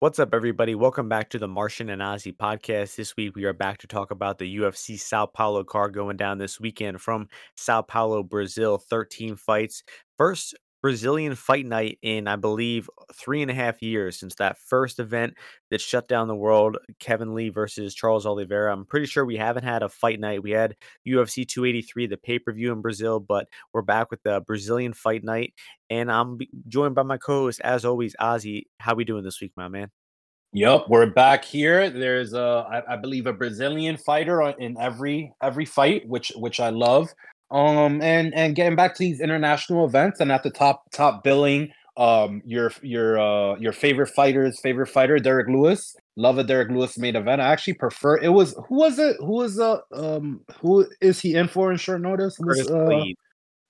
What's up, everybody? Welcome back to the Martian and Ozzy podcast. This week, we are back to talk about the UFC Sao Paulo card going down this weekend from Sao Paulo, Brazil. 13 fights. First Brazilian fight night in, I believe, three and a half years since that first event that shut down the world Kevin Lee versus Charles Oliveira. I'm pretty sure we haven't had a fight night. We had UFC 283, the pay per view in Brazil, but we're back with the Brazilian fight night. And I'm joined by my co host, as always, Ozzy. How we doing this week, my man? Yep, we're back here. There's a, I, I believe, a Brazilian fighter uh, in every every fight, which which I love. Um, and and getting back to these international events, and at the top top billing, um, your your uh your favorite fighter's favorite fighter, Derrick Lewis. Love a Derrick Lewis main event. I actually prefer. It was who was it? Who was uh um who is he in for in short notice? Was, uh, Blaydes.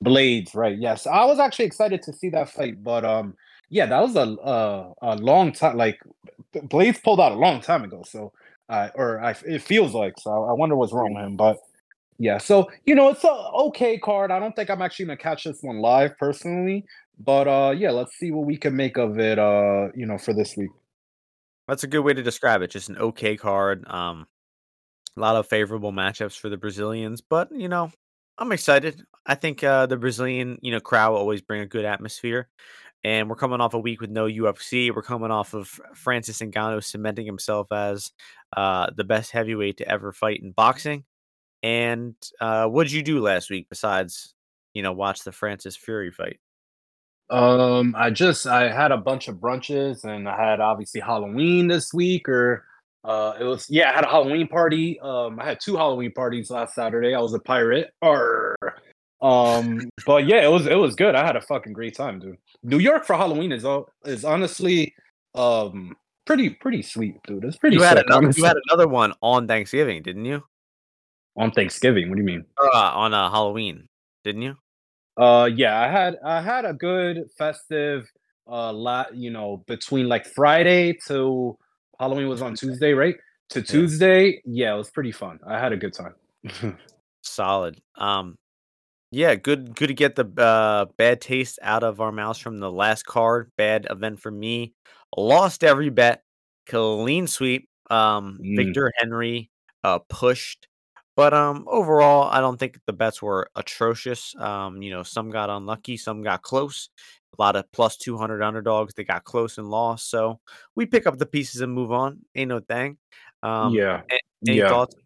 Blaydes, right? Yes, I was actually excited to see that fight, but um yeah, that was a a, a long time. Like Blaydes pulled out a long time ago. So, uh, or I, it feels like so. I wonder what's wrong with him. But yeah, so you know, it's a okay card. I don't think I'm actually gonna catch this one live personally. But uh, yeah, let's see what we can make of it. Uh, you know, for this week. That's a good way to describe it. Just an okay card. Um, a lot of favorable matchups for the Brazilians, but you know, I'm excited. I think uh, the Brazilian, you know, crowd always bring a good atmosphere and we're coming off a week with no UFC. We're coming off of Francis Ngannou cementing himself as uh, the best heavyweight to ever fight in boxing. And uh, what did you do last week besides, you know, watch the Francis Fury fight? Um, I just I had a bunch of brunches, and I had obviously Halloween this week, or uh, it was yeah, I had a Halloween party. Um, I had two Halloween parties last Saturday. I was a pirate. Or um, but yeah, it was it was good. I had a fucking great time, dude. New York for Halloween is is honestly um pretty pretty sweet, dude. It's pretty. You had another. You had another one on Thanksgiving, didn't you? On Thanksgiving, what do you mean? Uh, on uh, Halloween, didn't you? Uh, yeah, I had I had a good festive uh lot. You know, between like Friday to Halloween was on Tuesday, right? To Tuesday, yeah, it was pretty fun. I had a good time. Solid. Um, yeah, good good to get the uh, bad taste out of our mouths from the last card. Bad event for me. Lost every bet. Clean sweep. Um, mm. Victor Henry uh, pushed. But um, overall, I don't think the bets were atrocious. Um, you know, some got unlucky, some got close. A lot of plus 200 underdogs they got close and lost. So we pick up the pieces and move on. Ain't no thing. Um, yeah. Any yeah. thoughts?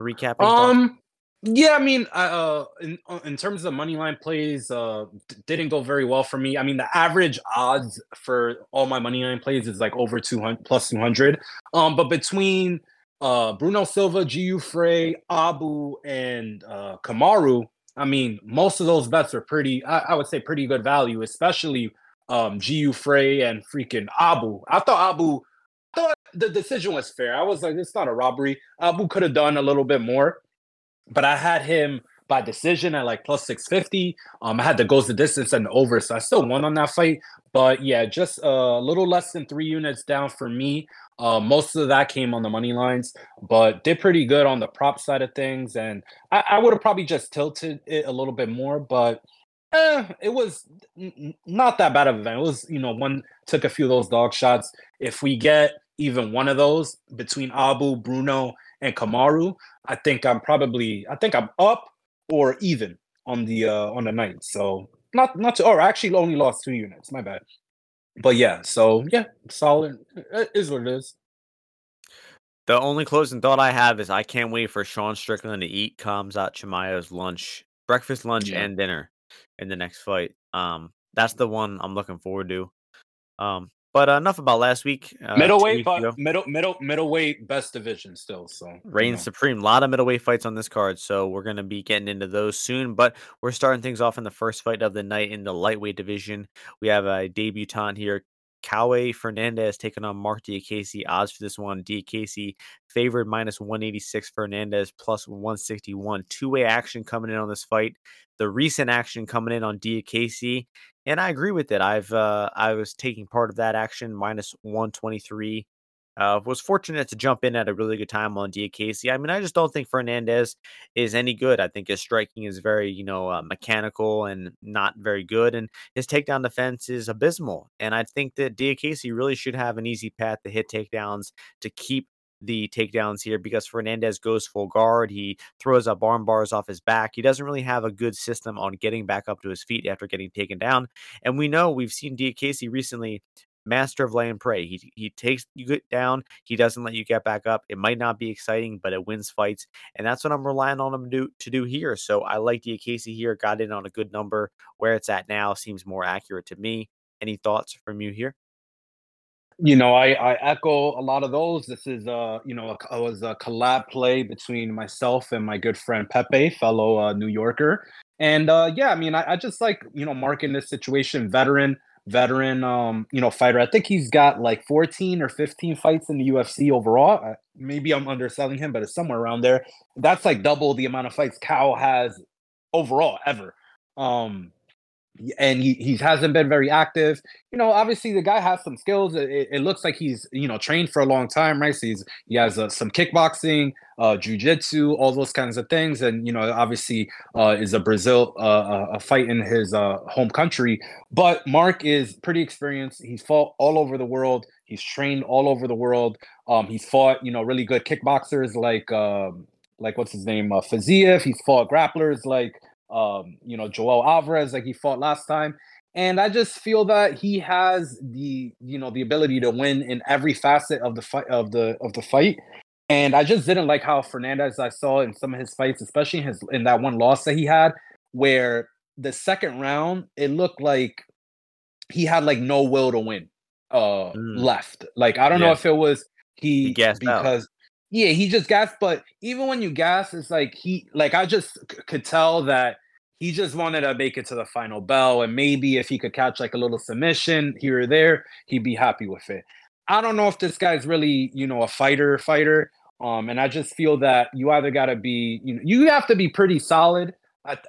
Recapping. Um, thoughts? Yeah, I mean, uh, in uh, in terms of money line plays, uh, d- didn't go very well for me. I mean, the average odds for all my money line plays is like over two hundred plus two hundred. Um, but between uh Bruno Silva, Gu Frey, Abu, and uh Kamaru, I mean, most of those bets are pretty. I, I would say pretty good value, especially um Frey and freaking Abu. I thought Abu. I thought the decision was fair. I was like, it's not a robbery. Abu could have done a little bit more but I had him by decision at like plus 650. Um, I had the goes the distance and the over, so I still won on that fight. But yeah, just a little less than three units down for me. Uh, most of that came on the money lines, but did pretty good on the prop side of things. And I, I would have probably just tilted it a little bit more, but eh, it was n- not that bad of an event. It was, you know, one took a few of those dog shots. If we get even one of those between Abu, Bruno, and Kamaru, I think I'm probably I think I'm up or even on the uh on the night. So not not to, or actually only lost two units. My bad. But yeah, so yeah, solid. It is what it is. The only closing thought I have is I can't wait for Sean Strickland to eat Khamzat Chimaev's lunch, breakfast, lunch, yeah. and dinner in the next fight. Um, that's the one I'm looking forward to. Um, but uh, enough about last week. Uh, middleweight, middle, middle, middleweight, best division still. So reign supreme. A lot of middleweight fights on this card, so we're gonna be getting into those soon. But we're starting things off in the first fight of the night in the lightweight division. We have a debutant here, Kaue Fernandes taking on Marc Diakiese. Odds for this one, Diakiese favored minus 186, Fernandes plus 161. Two way action coming in on this fight. The recent action coming in on Diakiese and I agree with it. I've uh, I was taking part of that action minus 123 Uh, was fortunate to jump in at a really good time on Diakiese. I mean, I just don't think Fernandes is any good. I think his striking is very, you know, uh, mechanical and not very good, and his takedown defense is abysmal. And I think that Diakiese really should have an easy path to hit takedowns to keep the takedowns here because Fernandes goes full guard. He throws up arm bars off his back. He doesn't really have a good system on getting back up to his feet after getting taken down. And we know we've seen Diakiese recently master of lay and pray. He he takes you get down. He doesn't let you get back up. It might not be exciting, but it wins fights, and that's what I'm relying on him to do, to do here. So I like Diakiese here. Got in on a good number. Where it's at now seems more accurate to me. Any thoughts from you here? You know, I, I echo a lot of those. This is, uh, you know, a, it was a collab play between myself and my good friend Pepe, fellow uh, New Yorker. And uh, yeah, I mean, I, I just like, you know, Mark in this situation, veteran, veteran, um, you know, fighter. I think he's got like 14 or 15 fights in the UFC overall. Uh, maybe I'm underselling him, but it's somewhere around there. That's like double the amount of fights Caio has overall ever. Um, and he, he hasn't been very active. You know, obviously the guy has some skills. It, it looks like he's you know trained for a long time, right? So he's he has uh, some kickboxing, uh, jujitsu, all those kinds of things, and you know obviously uh, is a Brazil uh, a fight in his uh, home country. But Mark is pretty experienced. He's fought all over the world. He's trained all over the world. Um, he's fought you know really good kickboxers like um, like what's his name uh, Fiziev. He's fought grapplers like um, you know, Joel Alvarez, like he fought last time. And I just feel that he has the, you know, the ability to win in every facet of the fight of the of the fight. And I just didn't like how Fernandes I saw in some of his fights, especially in his in that one loss that he had, where the second round it looked like he had like no will to win uh mm. left. Like I don't yeah. know if it was he, he because out. yeah, he just gassed. But even when you gas, it's like he like I just c- could tell that he just wanted to make it to the final bell. And maybe if he could catch like a little submission here or there, he'd be happy with it. I don't know if this guy's really, you know, a fighter fighter. Um, and I just feel that you either got to be, you know, you have to be pretty solid,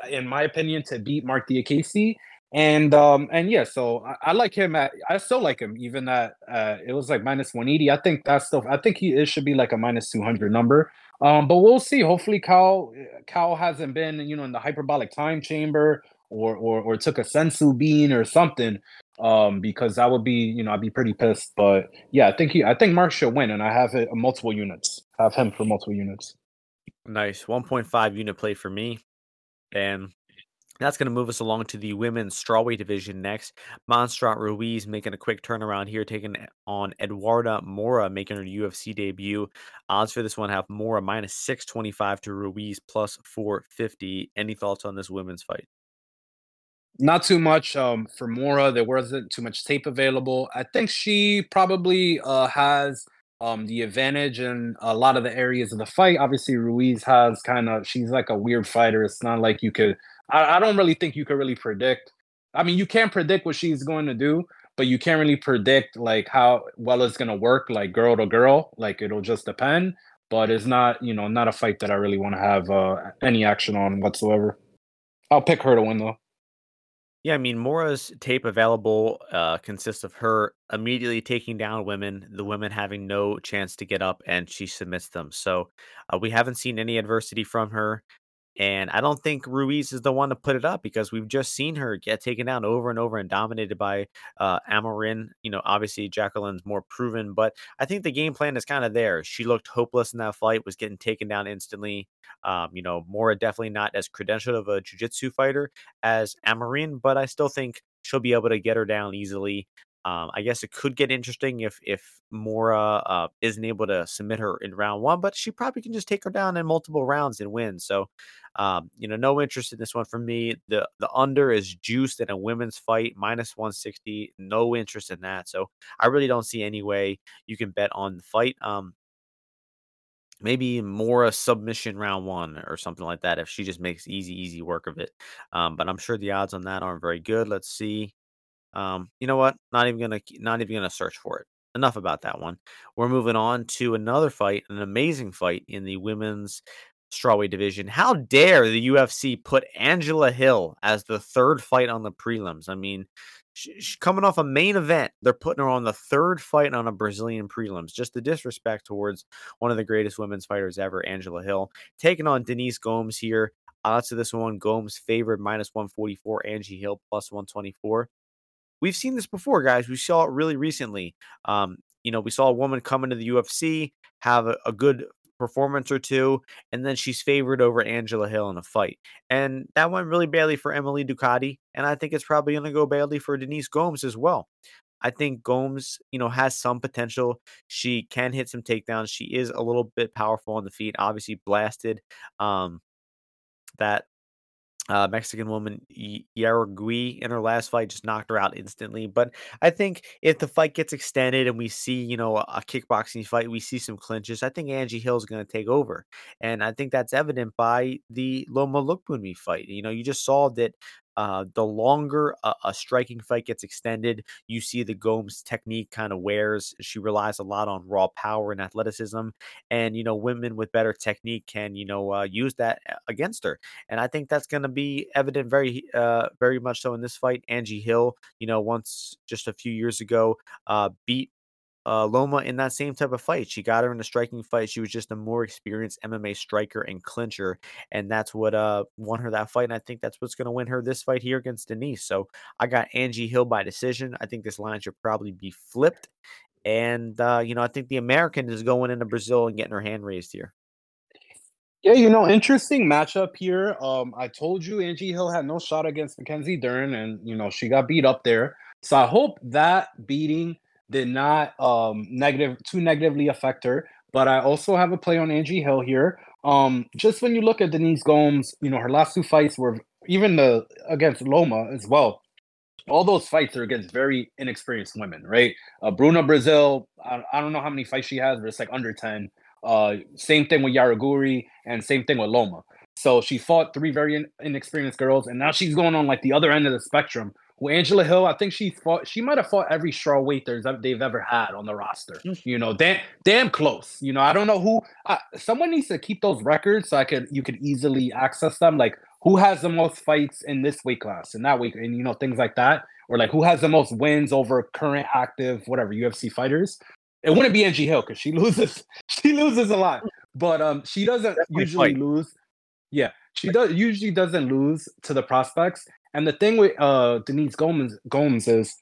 in my opinion, to beat Mark Diakiese. And um, and yeah, so I, I, like him at, I still like him, even that uh, it was like minus 180. I think that's still, I think he it should be like a minus 200 number. Um, but we'll see. Hopefully, Caio Caio hasn't been you know in the hyperbolic time chamber or or or took a senzu bean or something. Um, because that would be you know I'd be pretty pissed. But yeah, I think he I think Mark should win, and I have it multiple units. have him for multiple units. Nice, 1.5 unit play for me, and that's going to move us along to the women's strawweight division next. Montserrat Ruiz making a quick turnaround here, taking on Eduarda Moura, making her UFC debut. Odds for this one have Moura minus 625 to Ruiz plus 450. Any thoughts on this women's fight? Not too much um, for Moura. There wasn't too much tape available. I think she probably uh, has um, the advantage in a lot of the areas of the fight. Obviously, Ruiz has kind of, she's like a weird fighter. It's not like you could I, I don't really think you could really predict. I mean, you can't predict what she's going to do, but you can't really predict like how well it's gonna work, like girl to girl. Like it'll just depend. But it's not, you know, not a fight that I really want to have uh, any action on whatsoever. I'll pick her to win though. Yeah, I mean, Moura's tape available uh, consists of her immediately taking down women, the women having no chance to get up, and she submits them. So uh, we haven't seen any adversity from her. And I don't think Ruiz is the one to put it up because we've just seen her get taken down over and over and dominated by uh, Amorim. You know, obviously Jacqueline's more proven, but I think the game plan is kind of there. She looked hopeless in that fight, was getting taken down instantly. Um, you know, Moura definitely not as credentialed of a jiu-jitsu fighter as Amorim, but I still think she'll be able to get her down easily. Um, I guess it could get interesting if if Moura uh, isn't able to submit her in round one, but she probably can just take her down in multiple rounds and win. So, um, you know, no interest in this one for me. The the under is juiced in a women's fight minus one sixty. No interest in that. So I really don't see any way you can bet on the fight. Um, maybe more a submission round one or something like that if she just makes easy easy work of it. Um, but I'm sure the odds on that aren't very good. Let's see. Um, you know what? Not even gonna not even gonna search for it. Enough about that one. We're moving on to another fight, an amazing fight in the women's strawweight division. How dare the UFC put Angela Hill as the third fight on the prelims? I mean, she's coming off a main event. They're putting her on the third fight on a Brazilian prelims. Just the disrespect towards one of the greatest women's fighters ever, Angela Hill, taking on Denise Gomes here. Odds to this one: Gomes favored minus 144, Angie Hill plus 124. We've seen this before, guys. We saw it really recently. Um, you know, we saw a woman come into the UFC, have a, a good performance or two, and then she's favored over Angela Hill in a fight. And that went really badly for Emily Ducote. and I think it's probably going to go badly for Denise Gomes as well. I think Gomes, you know, has some potential. She can hit some takedowns. She is a little bit powerful on the feet. Obviously, blasted um, that uh, Mexican woman Jauregui in her last fight just knocked her out instantly. But I think if the fight gets extended and we see, you know, a, kickboxing fight, we see some clinches. I think Angie Hill is going to take over, and I think that's evident by the Loma Lookboonmee fight. You know, you just saw that uh, the longer a, a, striking fight gets extended, you see the Gomes technique kind of wears. She relies a lot on raw power and athleticism, and you know, women with better technique can you know uh, use that uh, against her. And I think that's going to be evident very, uh, very much so in this fight. Angie Hill, you know, once just a few years ago, uh, beat uh, Loma in that same type of fight. She got her in a striking fight. She was just a more experienced MMA striker and clincher, and that's what uh won her that fight. And I think that's what's going to win her this fight here against Denise. So I got Angie Hill by decision. I think this line should probably be flipped, and uh, you know I think the American is going into Brazil and getting her hand raised here. Yeah, you know, interesting matchup here. Um, I told you Angie Hill had no shot against Mackenzie Dern, and you know she got beat up there. So I hope that beating did not um negative too negatively affect her. But I also have a play on Angie Hill here. Um, just when you look at Denise Gomes, you know, her last two fights were even the against Loma as well. All those fights are against very inexperienced women, right? Uh, Bruna Brasil, I, I don't know how many fights she has, but it's like under 10. Uh, same thing with Jauregui and same thing with Loma. So she fought three very in- inexperienced girls, and now she's going on like the other end of the spectrum well, Angela Hill, I think she fought. She might have fought every straw weight they've ever had on the roster. Mm. You know, damn, damn close. You know, I don't know who. Uh, someone needs to keep those records so I could you could easily access them. Like who has the most fights in this weight class and that weight, and you know things like that, or like who has the most wins over current active whatever UFC fighters. It wouldn't be Angie Hill because she loses. She loses a lot, but um, she doesn't Definitely usually fight. lose. Yeah, she does usually doesn't lose to the prospects and the thing with uh Denise Gomes Gomes is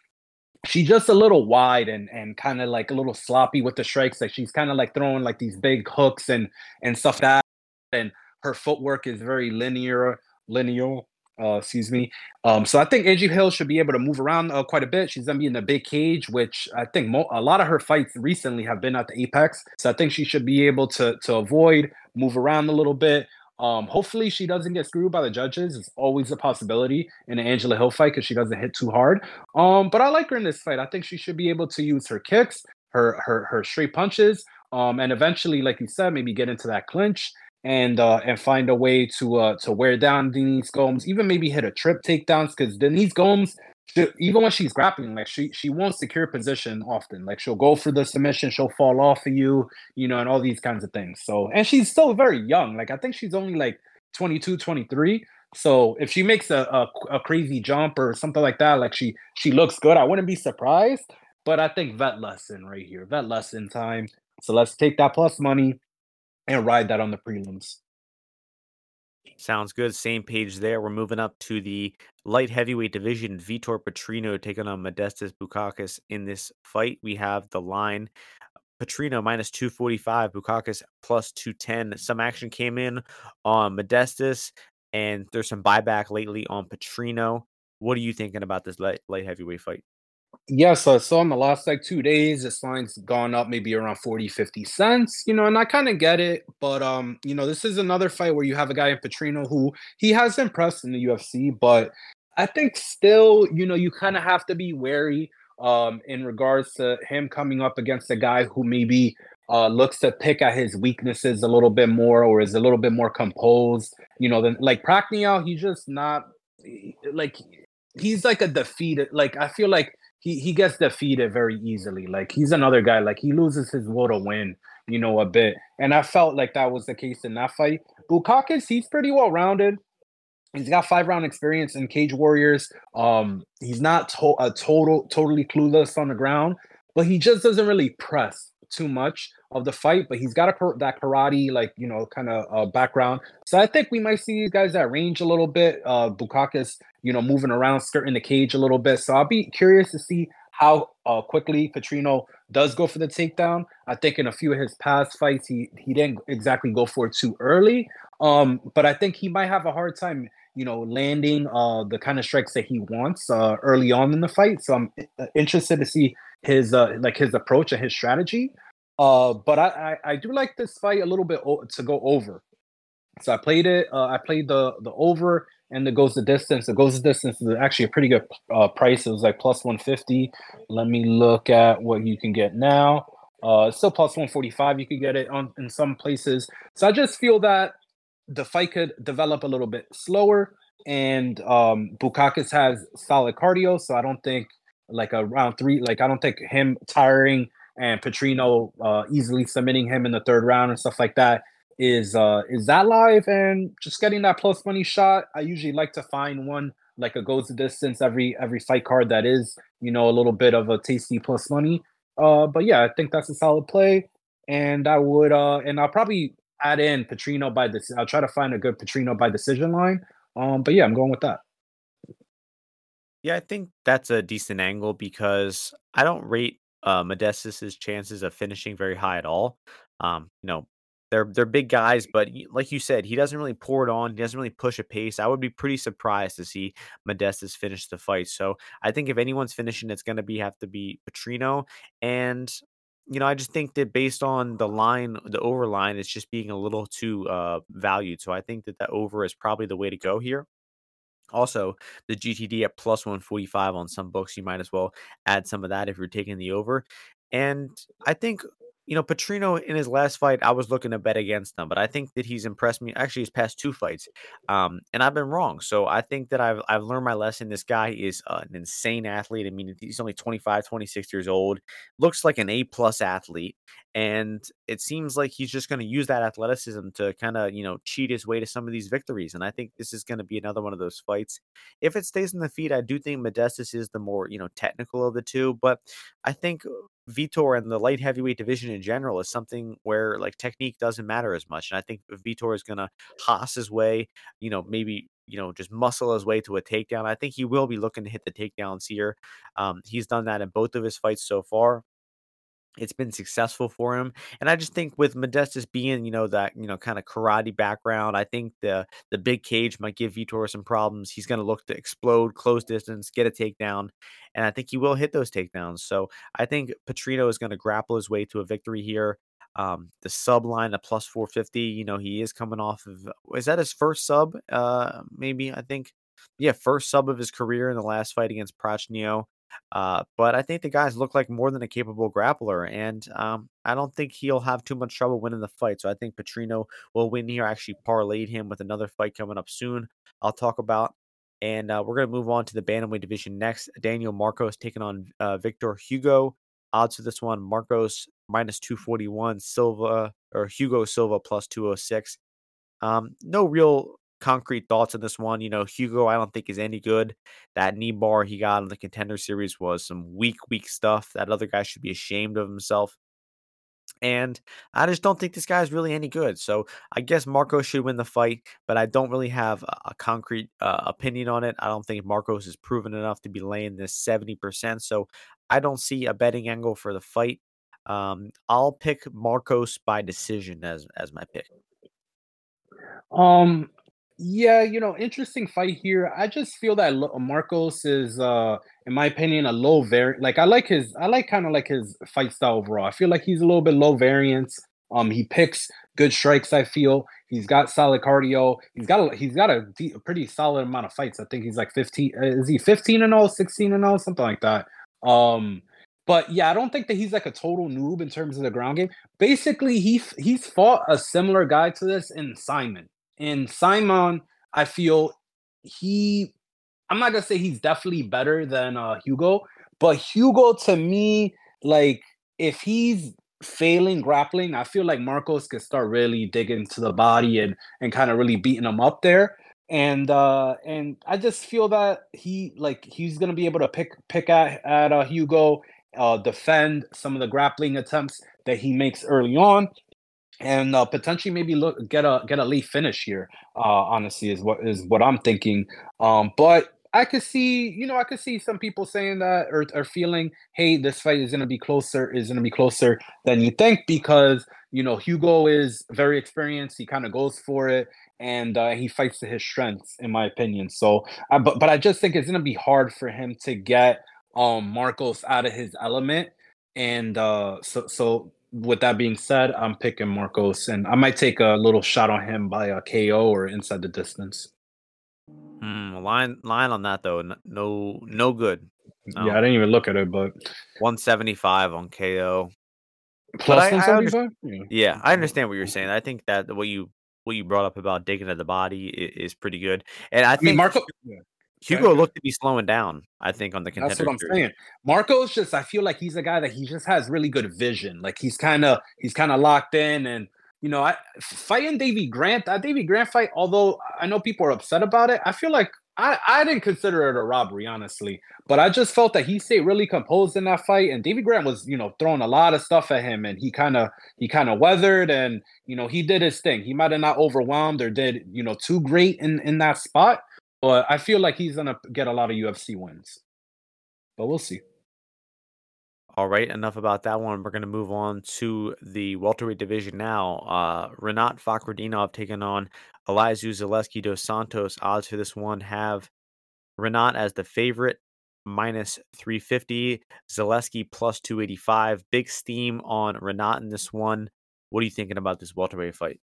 she's just a little wide and and kind of like a little sloppy with the strikes. Like she's kind of like throwing like these big hooks and and stuff that and her footwork is very linear linear uh, excuse me. Um, so I think Angie Hill should be able to move around uh, quite a bit. She's gonna be in the big cage, which I think mo- a lot of her fights recently have been at the apex. So I think she should be able to to avoid, move around a little bit. Um, hopefully she doesn't get screwed by the judges. It's always a possibility in an Angela Hill fight because she doesn't hit too hard. Um, but I like her in this fight. I think she should be able to use her kicks, her her her straight punches, um, and eventually, like you said, maybe get into that clinch and uh, and find a way to uh, to wear down Denise Gomes, even maybe hit a trip takedowns because Denise Gomes she, even when she's grappling, like she she won't secure position often. Like she'll go for the submission, she'll fall off of you, you know, and all these kinds of things. So and she's still very young. Like I think she's only like 22, 23. So if she makes a, a, a crazy jump or something like that, like she she looks good, I wouldn't be surprised. But I think vet lesson right here, vet lesson time. So let's take that plus money and ride that on the prelims. Sounds good. Same page there. We're moving up to the light heavyweight division. Vitor Petrino taking on Modestus Bukauskas in this fight. We have the line Petrino minus 245, Bukauskas plus 210. Some action came in on Modestus, and there's some buyback lately on Petrino. What are you thinking about this light, light heavyweight fight? Yeah, so I saw in the last like two days, this line's gone up maybe around 40, 50 cents, you know, and I kind of get it. But um, you know, this is another fight where you have a guy in Petrino who he has impressed in the UFC, but I think still, you know, you kind of have to be wary um in regards to him coming up against a guy who maybe uh looks to pick at his weaknesses a little bit more or is a little bit more composed. You know, then like Prachnio, he's just not like he's like a defeated like I feel like he he gets defeated very easily. Like he's another guy. Like he loses his will to win, you know, a bit. And I felt like that was the case in that fight. Bukauskas, he's pretty well rounded. He's got five round experience in Cage Warriors. Um, he's not to- a total totally clueless on the ground, but he just doesn't really press too much of the fight. But he's got a that karate like you know kind of uh, background, so I think we might see these guys at range a little bit. Uh, Bukauskas, you know, moving around, skirting the cage a little bit. So I'll be curious to see how uh, quickly Petrino does go for the takedown. I think in a few of his past fights, he he didn't exactly go for it too early. Um, but I think he might have a hard time you know, landing uh, the kind of strikes that he wants uh, early on in the fight. So I'm uh, interested to see his uh, like his approach and his strategy. Uh, but I, I, I do like this fight a little bit o- to go over. So I played it. Uh, I played the the over and it goes the distance. It goes the distance is actually a pretty good uh, price. It was like plus one fifty. Let me look at what you can get now. Uh, still plus one forty five. You could get it on in some places. So I just feel that the fight could develop a little bit slower. And um, Bukauskas has solid cardio, so I don't think like a round three, like I don't think him tiring and Petrino uh, easily submitting him in the third round and stuff like that is uh is that live and just getting that plus money shot. I usually like to find one like a goes the distance every every fight card that is you know a little bit of a tasty plus money. Uh, but yeah, I think that's a solid play, and I would uh and I'll probably add in Petrino by this. I'll try to find a good Petrino by decision line. Um, but yeah, I'm going with that. Yeah, I think that's a decent angle because I don't rate uh, Modestus's chances of finishing very high at all. Um, you know, they're they're big guys, but like you said, he doesn't really pour it on. He doesn't really push a pace. I would be pretty surprised to see Modestus finish the fight. So I think if anyone's finishing, it's going to be have to be Petrino. And you know, I just think that based on the line, the over line, it's just being a little too uh, valued. So I think that the over is probably the way to go here. Also, the GTD at plus 145 on some books, you might as well add some of that if you're taking the over. And I think you know, Petrino in his last fight, I was looking to bet against him, but I think that he's impressed me. Actually, his past two fights, um, and I've been wrong. So I think that I've I've learned my lesson. This guy is uh, an insane athlete. I mean, he's only 25, 26 years old. Looks like an A plus athlete, and it seems like he's just going to use that athleticism to kind of you know cheat his way to some of these victories. And I think this is going to be another one of those fights. If it stays in the feet, I do think Modestus is the more you know technical of the two, but I think Vitor and the light heavyweight division in general is something where like technique doesn't matter as much. And I think Vitor is going to hoss his way, you know, maybe you know, just muscle his way to a takedown. I think he will be looking to hit the takedowns here. Um, he's done that in both of his fights so far it's been successful for him. And I just think with Modestus being, you know, that, you know, kind of karate background, I think the the big cage might give Vitor some problems. He's going to look to explode, close distance, get a takedown, and I think he will hit those takedowns. So I think Petrino is going to grapple his way to a victory here. Um, the sub line at plus 450, you know, he is coming off of is that his first sub? Uh maybe I think yeah, first sub of his career in the last fight against Prachnio. Uh, but I think the guys look like more than a capable grappler, and um, I don't think he'll have too much trouble winning the fight. So I think Petrino will win here. I actually parlayed him with another fight coming up soon. I'll talk about. And uh, we're going to move on to the bantamweight division next. Daniel Marcos taking on uh, Victor Hugo. Odds for this one: Marcos minus two forty one, Silva or Hugo Silva plus two hundred six. Um, no real concrete thoughts on this one. You know, Hugo, I don't think is any good. That knee bar he got in the contender series was some weak, weak stuff. That other guy should be ashamed of himself. And I just don't think this guy is really any good. So I guess Marcos should win the fight, but I don't really have a, concrete uh, opinion on it. I don't think Marcos is proven enough to be laying this 70%. So I don't see a betting angle for the fight. Um, I'll pick Marcos by decision as as my pick. Um, yeah, you know, interesting fight here. I just feel that Marcos is, uh, in my opinion, a low variant. Like I like his, I like kind of like his fight style overall. I feel like he's a little bit low variance. Um, he picks good strikes. I feel he's got solid cardio. He's got a, he's got a, a pretty solid amount of fights. I think he's like fifteen. Uh, is he fifteen and all, 16 and all, something like that. Um, but yeah, I don't think that he's like a total noob in terms of the ground game. Basically, he he's fought a similar guy to this in Simon. And Simon, I feel he I'm not gonna say he's definitely better than uh Hugo, but Hugo to me, like if he's failing grappling, I feel like Marcos could start really digging to the body and and kind of really beating him up there. and uh and I just feel that he like he's gonna be able to pick pick at at uh, Hugo, uh, defend some of the grappling attempts that he makes early on, and uh, potentially maybe look get a get a late finish here. Uh, honestly, is what is what I'm thinking. Um, but I could see, you know, I could see some people saying that or, or feeling, hey, this fight is to be closer, is to be closer than you think because, you know, Hugo is very experienced. He kind of goes for it and uh, he fights to his strengths, in my opinion. So, uh, but, but I just think it's to be hard for him to get um, Marcos out of his element. And uh, so, so with that being said, I'm picking Marcos and I might take a little shot on him by a KO or inside the distance. Mm, line line on that though, no no good. No. Yeah, I didn't even look at it, but 175 on KO. Plus 175? Yeah. yeah, I understand what you're saying. I think that what you what you brought up about digging at the body is, is pretty good. And I, I think mean, Marco yeah. Hugo looked to be slowing down, I think, on the contender. That's what I'm series. saying. Marco's just I feel like he's a guy that he just has really good vision. Like he's kind of he's kind of locked in and you know, I fighting Davy Grant, that Davy Grant fight, although I know people are upset about it, I feel like I, I didn't consider it a robbery, honestly. But I just felt that he stayed really composed in that fight. And Davy Grant was, you know, throwing a lot of stuff at him and he kind of he kind of weathered and you know he did his thing. He might have not overwhelmed or did, you know, too great in, in that spot. But I feel like he's gonna get a lot of UFC wins. But we'll see. All right, enough about that one. We're going to move on to the welterweight division now. Uh, Rinat Fakhretdinov taking on Elizeu Zaleski dos Santos. Odds for this one have Rinat as the favorite, minus 350. Zaleski plus 285. Big steam on Rinat in this one. What are you thinking about this welterweight fight?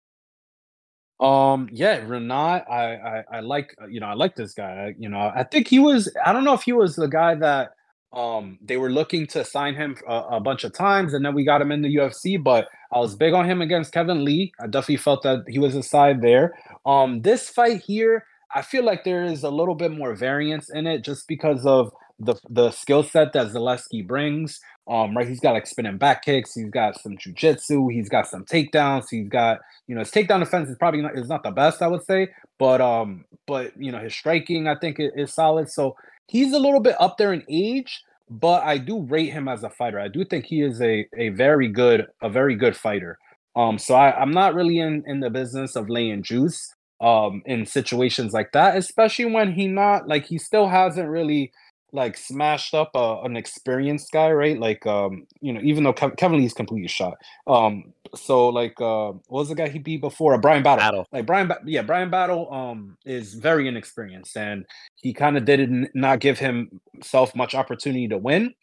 Um, yeah, Rinat, I, I, I like, you know, I like this guy. You know, I think he was, I don't know if he was the guy that um, they were looking to sign him a, a, bunch of times, and then we got him in the UFC. But I was big on him against Kevin Lee. I definitely felt that he was a side there. Um, this fight here, I feel like there is a little bit more variance in it, just because of the the skill set that Zaleski brings. Um, right, he's got like spinning back kicks. He's got some jujitsu. He's got some takedowns. He's got you know his takedown defense is probably not is not the best, I would say, but um, but you know his striking I think is, is solid. So he's a little bit up there in age, but I do rate him as a fighter. I do think he is a a very good a very good fighter. Um, so I, I'm not really in in the business of laying juice um in situations like that, especially when he not like he still hasn't really like smashed up a, an experienced guy, right? Like um, you know, even though Kev- Kevin Lee's completely shot. Um, so like uh what was the guy he beat before? Uh, Brian Battle. Battle. Like Brian, ba- yeah, Brian Battle um is very inexperienced and he kind of did n- not give himself much opportunity to win.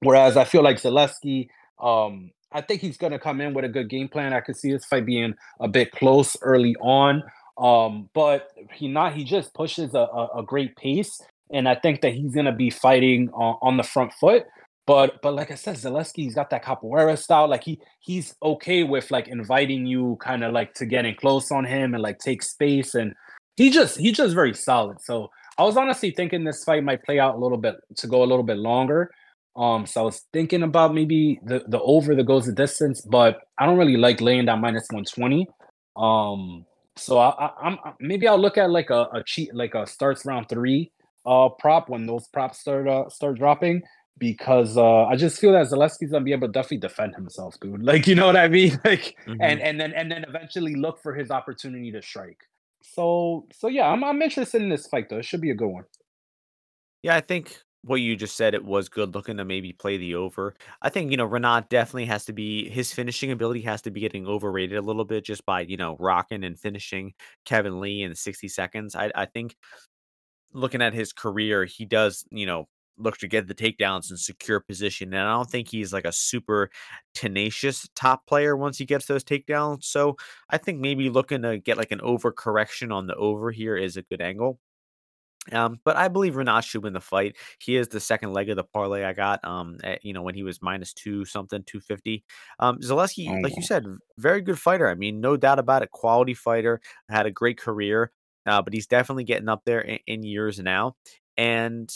Whereas I feel like Zaleski, um, I think he's gonna come in with a good game plan. I could see this fight being a bit close early on. Um, but he not he just pushes a, a, a great pace and I think that he's gonna be fighting on, on the front foot. But but like I said, Zaleski, he's got that capoeira style. Like he he's okay with like inviting you kind of like to getting close on him and like take space. And he just he's just very solid. So I was honestly thinking this fight might play out a little bit to go a little bit longer. Um, so I was thinking about maybe the the over that goes the distance, but I don't really like laying down minus 120. Um, so I, I am maybe I'll look at like a, a cheat like a starts round three uh prop when those props start uh, start dropping because uh I just feel that Zaleski's gonna be able to definitely defend himself, dude. Like you know what I mean? Like mm-hmm. and and then and then eventually look for his opportunity to strike. So so yeah, I'm I'm interested in this fight though. It should be a good one. Yeah, I think what you just said it was good looking to maybe play the over. I think you know Rinat definitely has to be his finishing ability has to be getting overrated a little bit just by you know rocking and finishing Kevin Lee in 60 seconds. I I think looking at his career, he does, you know, look to get the takedowns and secure position. And I don't think he's like a super tenacious top player once he gets those takedowns. So I think maybe looking to get like an overcorrection on the over here is a good angle. Um, but I believe Rinat should win the fight. He is the second leg of the parlay I got. Um, at, you know when he was minus two something, two fifty. Um, Zaleski, like you said, very good fighter. I mean, no doubt about it. Quality fighter, had a great career uh, but he's definitely getting up there in, in, years now. And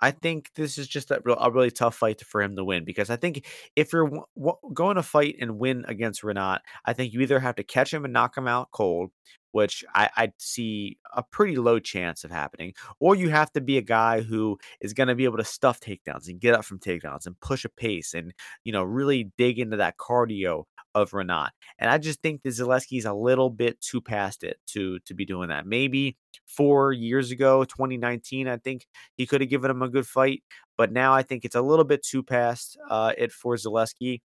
I think this is just a, a, really tough fight for him to win because I think if you're w- w- going to fight and win against Rinat, I think you either have to catch him and knock him out cold, which I, I see a pretty low chance of happening. Or you have to be a guy who is going to be able to stuff takedowns and get up from takedowns and push a pace and, you know, really dig into that cardio of Rinat. And I just think that Zaleski's a little bit too past it to to be doing that. Maybe four years ago, 2019, I think he could have given him a good fight. But now I think it's a little bit too past uh, it for Zaleski.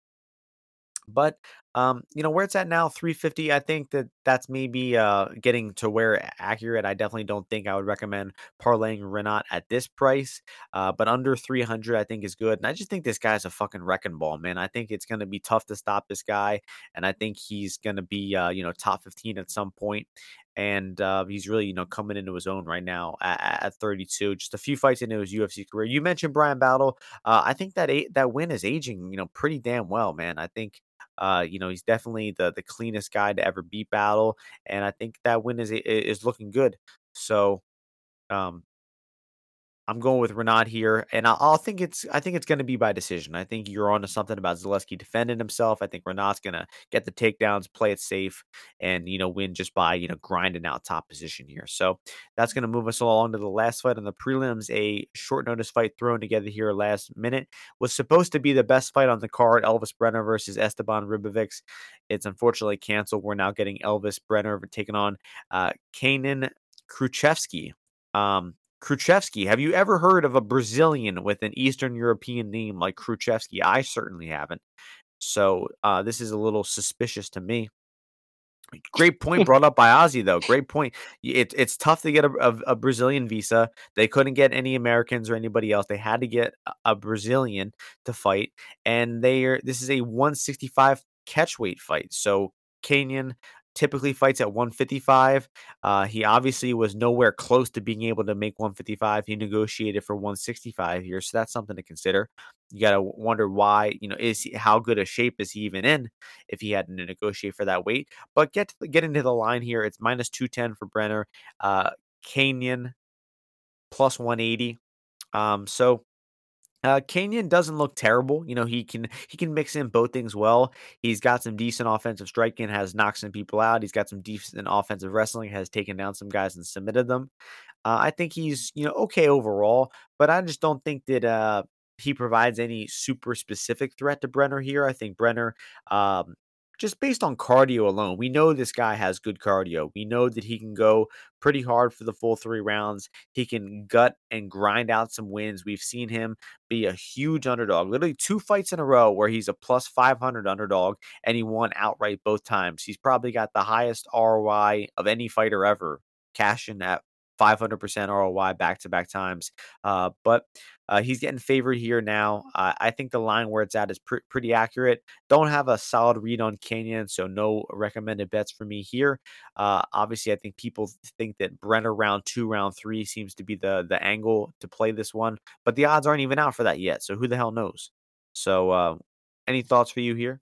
But um, you know where it's at now, 350. I think that that's maybe uh, getting to where accurate. I definitely don't think I would recommend parlaying Rinat at this price. Uh, but under 300, I think is good. And I just think this guy's a fucking wrecking ball, man. I think it's going to be tough to stop this guy, and I think he's going to be uh, you know top 15 at some point. and uh, he's really you know coming into his own right now at, at, 32. Just a few fights into his UFC career. You mentioned brian Battle. Uh, I think that that win is aging you know pretty damn well, man. I think uh, you know, he's definitely the the cleanest guy to ever beat Battle, and I think that win is is looking good. So, um, I'm going with Rinat here, and I'll, I'll think it's I think it's going to be by decision. I think you're on to something about Zaleski defending himself. I think Rinat's going to get the takedowns, play it safe, and you know win just by you know grinding out top position here. So that's going to move us along to the last fight on the prelims. A short notice fight thrown together here last minute was supposed to be the best fight on the card. Elvis Brenner versus Esteban Ribovics. It's unfortunately canceled. We're now getting Elvis Brenner taking on uh, Kaynan Kruschewsky. Um, Kruschewsky. Have you ever heard of a Brazilian with an Eastern European name like Kruschewsky? I certainly haven't. So uh, this is a little suspicious to me. Great point brought up by Ozzy, though. Great point. It, it's tough to get a, a, a, Brazilian visa. They couldn't get any Americans or anybody else. They had to get a, Brazilian to fight, and they are. This is a 165 catchweight fight. So Kaynan typically fights at 155. Uh, he obviously was nowhere close to being able to make 155. He negotiated for 165 here, so that's something to consider. You got to wonder why, you know, is he, how good a shape is he even in if he had to negotiate for that weight? But get get into the line here. It's minus 210 for Brenner, Uh, Kaynan plus 180. Um, so uh, Kaynan doesn't look terrible. You know, he can he can mix in both things well. He's got some decent offensive striking, has knocked some people out. He's got some decent offensive wrestling, has taken down some guys and submitted them. Uh, I think he's you know okay overall, but I just don't think that uh, he provides any super specific threat to Brenner here. I think Brenner um, just based on cardio alone, we know this guy has good cardio. We know that he can go pretty hard for the full three rounds. He can gut and grind out some wins. We've seen him be a huge underdog, literally two fights in a row where he's a plus 500 underdog and he won outright both times. He's probably got the highest ROI of any fighter ever, cashing at 500% ROI back to back times. Uh, but uh, he's getting favored here now. Uh, I think the line where it's at is pr- pretty accurate. Don't have a solid read on Kaynan, so no recommended bets for me here. Uh, obviously, I think people think that Brenner round two, round three seems to be the the angle to play this one, but the odds aren't even out for that yet. So who the hell knows? So, uh, any thoughts for you here?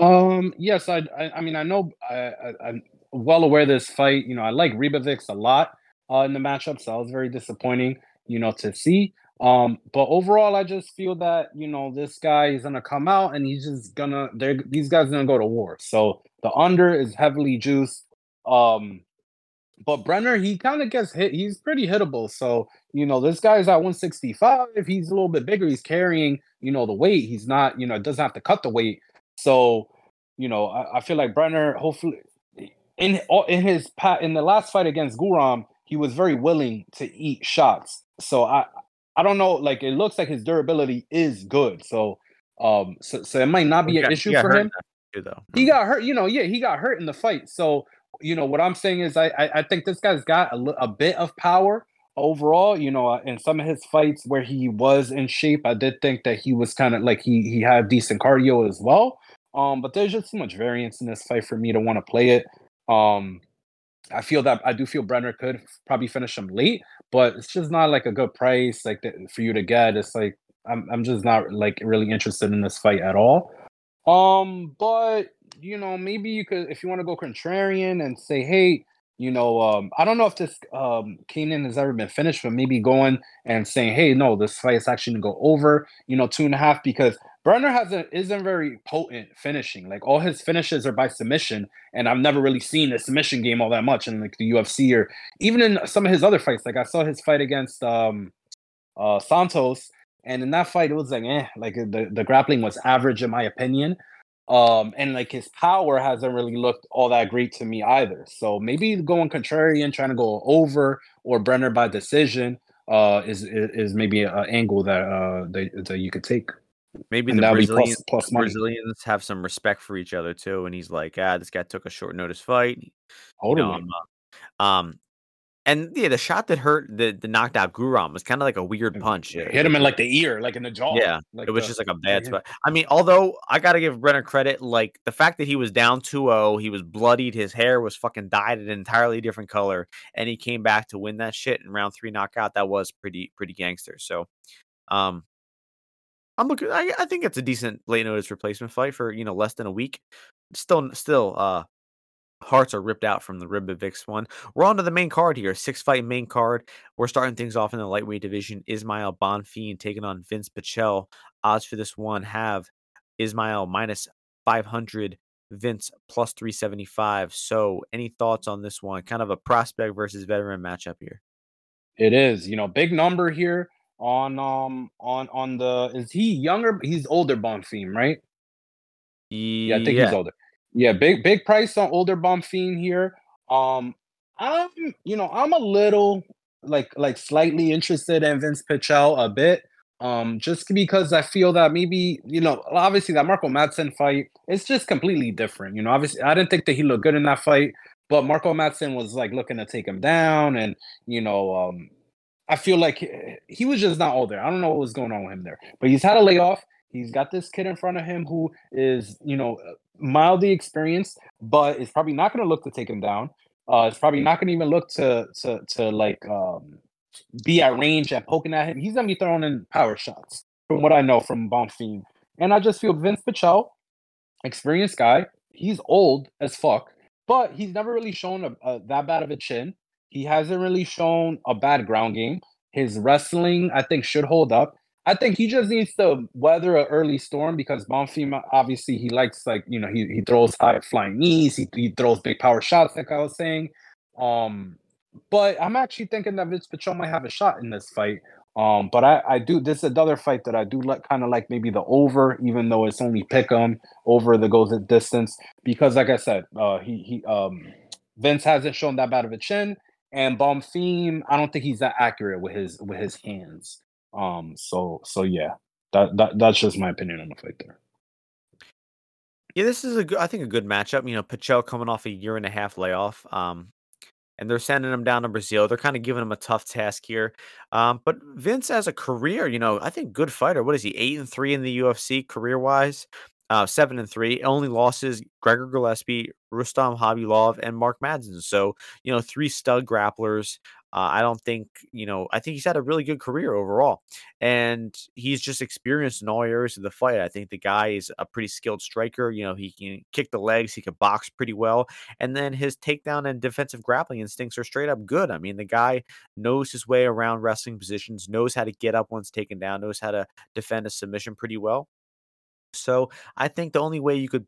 Um. Yes. I. I, I mean, I know. I, I, well aware of this fight. You know, I like Ribovics a lot uh, in the matchup, so I was very disappointing you know, to see. Um, but overall, I just feel that you know this guy is gonna come out and he's just gonna. They're these guys are gonna go to war. So the under is heavily juiced. Um, but Brenner, he kind of gets hit. He's pretty hittable. So you know, this guy's at 165. He's a little bit bigger. He's carrying you know the weight. He's not you know doesn't have to cut the weight. So you know, I, I feel like Brenner, hopefully, in in his pat in the last fight against Guram, he was very willing to eat shots so I I don't know. Like it looks like his durability is good. So um, so so it might not be an issue for him. Too, though. He got hurt. You know, yeah, he got hurt in the fight. So you know what I'm saying is I I, I think this guy's got a, a bit of power overall. You know, uh, in some of his fights where he was in shape, I did think that he was kind of like he he had decent cardio as well. Um, but there's just too much variance in this fight for me to want to play it. Um, I feel that I do feel Brenner could probably finish him late, but it's just not like a good price like for you to get. It's like I'm I'm just not like really interested in this fight at all. Um, but you know, maybe you could if you want to go contrarian and say, hey, you know, um, I don't know if this um Kaynan has ever been finished, but maybe going and saying, hey, no, this fight is actually gonna go over, you know, two and a half because Brenner hasn't isn't very potent finishing. Like all his finishes are by submission, and I've never really seen a submission game all that much in like the UFC or even in some of his other fights. Like I saw his fight against um uh Santos, and in that fight it was like eh, like the, the grappling was average in my opinion. Um, and like his power hasn't really looked all that great to me either. So maybe going contrarian, trying to go over or Brenner by decision, uh, is is maybe an angle that uh that, that you could take. Maybe and the Brazilians, plus, plus Brazilians have some respect for each other too, and he's like, ah, this guy took a short notice fight. Totally. You know, uh, um, and yeah, the shot that hurt the, the knocked out Guram was kind of like a weird punch. It hit him in like the ear, like in the jaw. Yeah, like it was the, just like a bad yeah. spot. I mean, although I got to give Brenner credit, like the fact that he was down 2-0, he was bloodied, his hair was fucking dyed an entirely different color, and he came back to win that shit in round three knockout. That was pretty pretty gangster. So, um, I'm looking. I, I think it's a decent late notice replacement fight for you know less than a week. Still, still, uh, hearts are ripped out from the Ribovics one. We're on to the main card here, six fight main card. We're starting things off in the lightweight division. Ismael Bonfim taking on Vince Pichel. Odds for this one have Ismael minus 500, Vince plus 375. So, any thoughts on this one? Kind of a prospect versus veteran matchup here. It is, you know, big number here on um on on the is he younger? He's older Bonfim, right? Yeah, I think yeah. he's older. Yeah, big big price on older Bonfim here. Um, I'm you know I'm a little like like slightly interested in Vince Pichel a bit. Um, just because I feel that maybe you know obviously that Marco Madsen fight it's just completely different. You know, obviously I didn't think that he looked good in that fight, but Marco Madsen was like looking to take him down, and you know um I feel like he was just not all there. I don't know what was going on with him there, but he's had a layoff. He's got this kid in front of him who is, you know, mildly experienced, but is probably not going to look to take him down. Uh, it's probably not going to even look to to to like um, be at range and poking at him. He's going to be throwing in power shots, from what I know from Bonfim. And I just feel Vince Pichel, experienced guy. He's old as fuck, but he's never really shown a, a, that bad of a chin. He hasn't really shown a bad ground game. His wrestling, I think, should hold up. I think he just needs to weather an early storm because Bonfim, obviously, he likes like you know he he throws high flying knees, he he throws big power shots, like I was saying. Um, but I'm actually thinking that Vince Pichel might have a shot in this fight. Um, but I, I do this is another fight that I do like kind of like maybe the over, even though it's only pick 'em over the goes at distance. Because like I said, uh he he um Vince hasn't shown that bad of a chin. And Bonfim, I don't think he's that accurate with his with his hands. Um, so so yeah, that, that that's just my opinion on the fight there. Yeah, this is a good, I think a good matchup. You know, Pichel coming off a year and a half layoff. Um, and they're sending him down to Brazil. They're kind of giving him a tough task here. Um, but Vince as a career, you know, I think good fighter. What is he? Eight and three in the UFC career wise uh, seven and three. Only losses Gregor Gillespie, Rustam Khabilov, and Mark Madsen. So you know, three stud grapplers. Uh, I don't think you know. I think he's had a really good career overall, and he's just experienced in all areas of the fight. I think the guy is a pretty skilled striker. You know, he can kick the legs, he can box pretty well, and then his takedown and defensive grappling instincts are straight up good. I mean, the guy knows his way around wrestling positions, knows how to get up once taken down, knows how to defend a submission pretty well. So I think the only way you could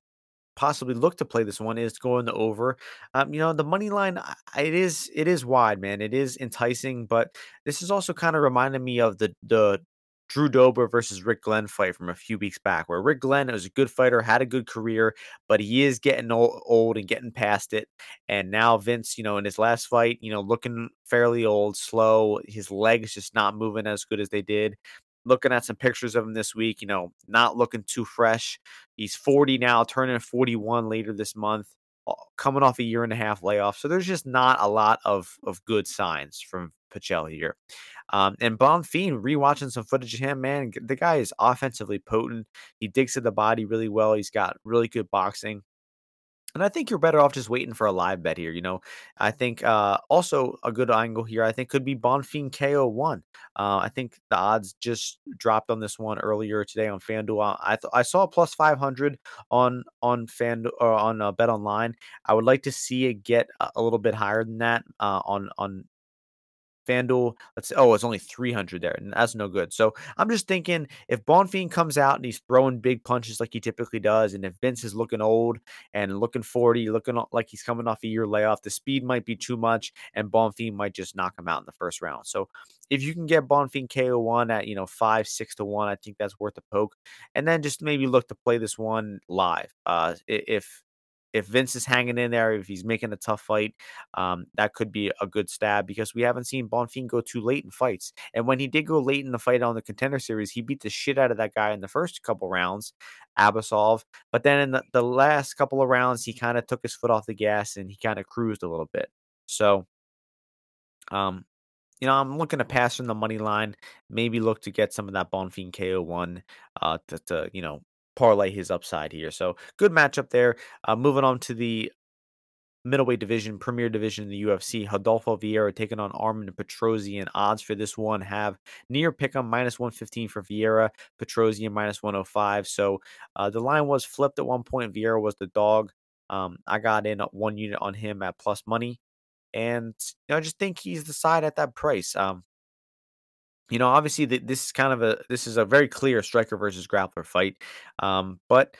possibly look to play this one is going the over. Um, you know, the money line it is it is wide, man. It is enticing, but this is also kind of reminding me of the the Drew Dober versus Rick Glenn fight from a few weeks back, where Rick Glenn was a good fighter, had a good career, but he is getting old, old and getting past it. And now Vince, you know, in his last fight, you know, looking fairly old, slow, his legs just not moving as good as they did looking at some pictures of him this week, you know, not looking too fresh. He's 40 now, turning 41 later this month, coming off a year and a half layoff. So there's just not a lot of of good signs from Pichel here. Um, and Bonfim, rewatching some footage of him, man, the guy is offensively potent. He digs at the body really well. He's got really good boxing. And I think you're better off just waiting for a live bet here. You know, I think uh, also a good angle here, I think, could be Bonfim KO1. Uh, I think the odds just dropped on this one earlier today on FanDuel. I th- I saw a plus 500 on on Fan or on uh, Bet Online. I would like to see it get a, a little bit higher than that uh, on on FanDuel, let's oh, it's only 300 there, and that's no good. So I'm just thinking if Bonfim comes out and he's throwing big punches like he typically does, and if Vince is looking old and looking 40, looking like he's coming off a year layoff, the speed might be too much, and Bonfim might just knock him out in the first round. So if you can get Bonfim KO1 at, you know, five, six to one, I think that's worth a poke. And then just maybe look to play this one live. Uh, if if Vince is hanging in there, if he's making a tough fight, um, that could be a good stab because we haven't seen Bonfim go too late in fights. And when he did go late in the fight on the contender series, he beat the shit out of that guy in the first couple rounds, Abasov. But then in the, the last couple of rounds, he kind of took his foot off the gas and he kind of cruised a little bit. So, um, you know, I'm looking to pass from the money line. Maybe look to get some of that Bonfim KO one uh, to, to you know parlay his upside here. So good matchup there. Uh, moving on to the middleweight division, premier division in the UFC. Rodolfo Vieira taking on Armen Petrosyan. Odds for this one have near pick on minus 115 for Vieira, Petrosyan minus 105. So uh, the line was flipped at one point. Vieira was the dog. Um, I got in one unit on him at plus money. And you know, I just think he's the side at that price. Um, you know, obviously the, this is kind of a this is a very clear striker versus grappler fight. Um, but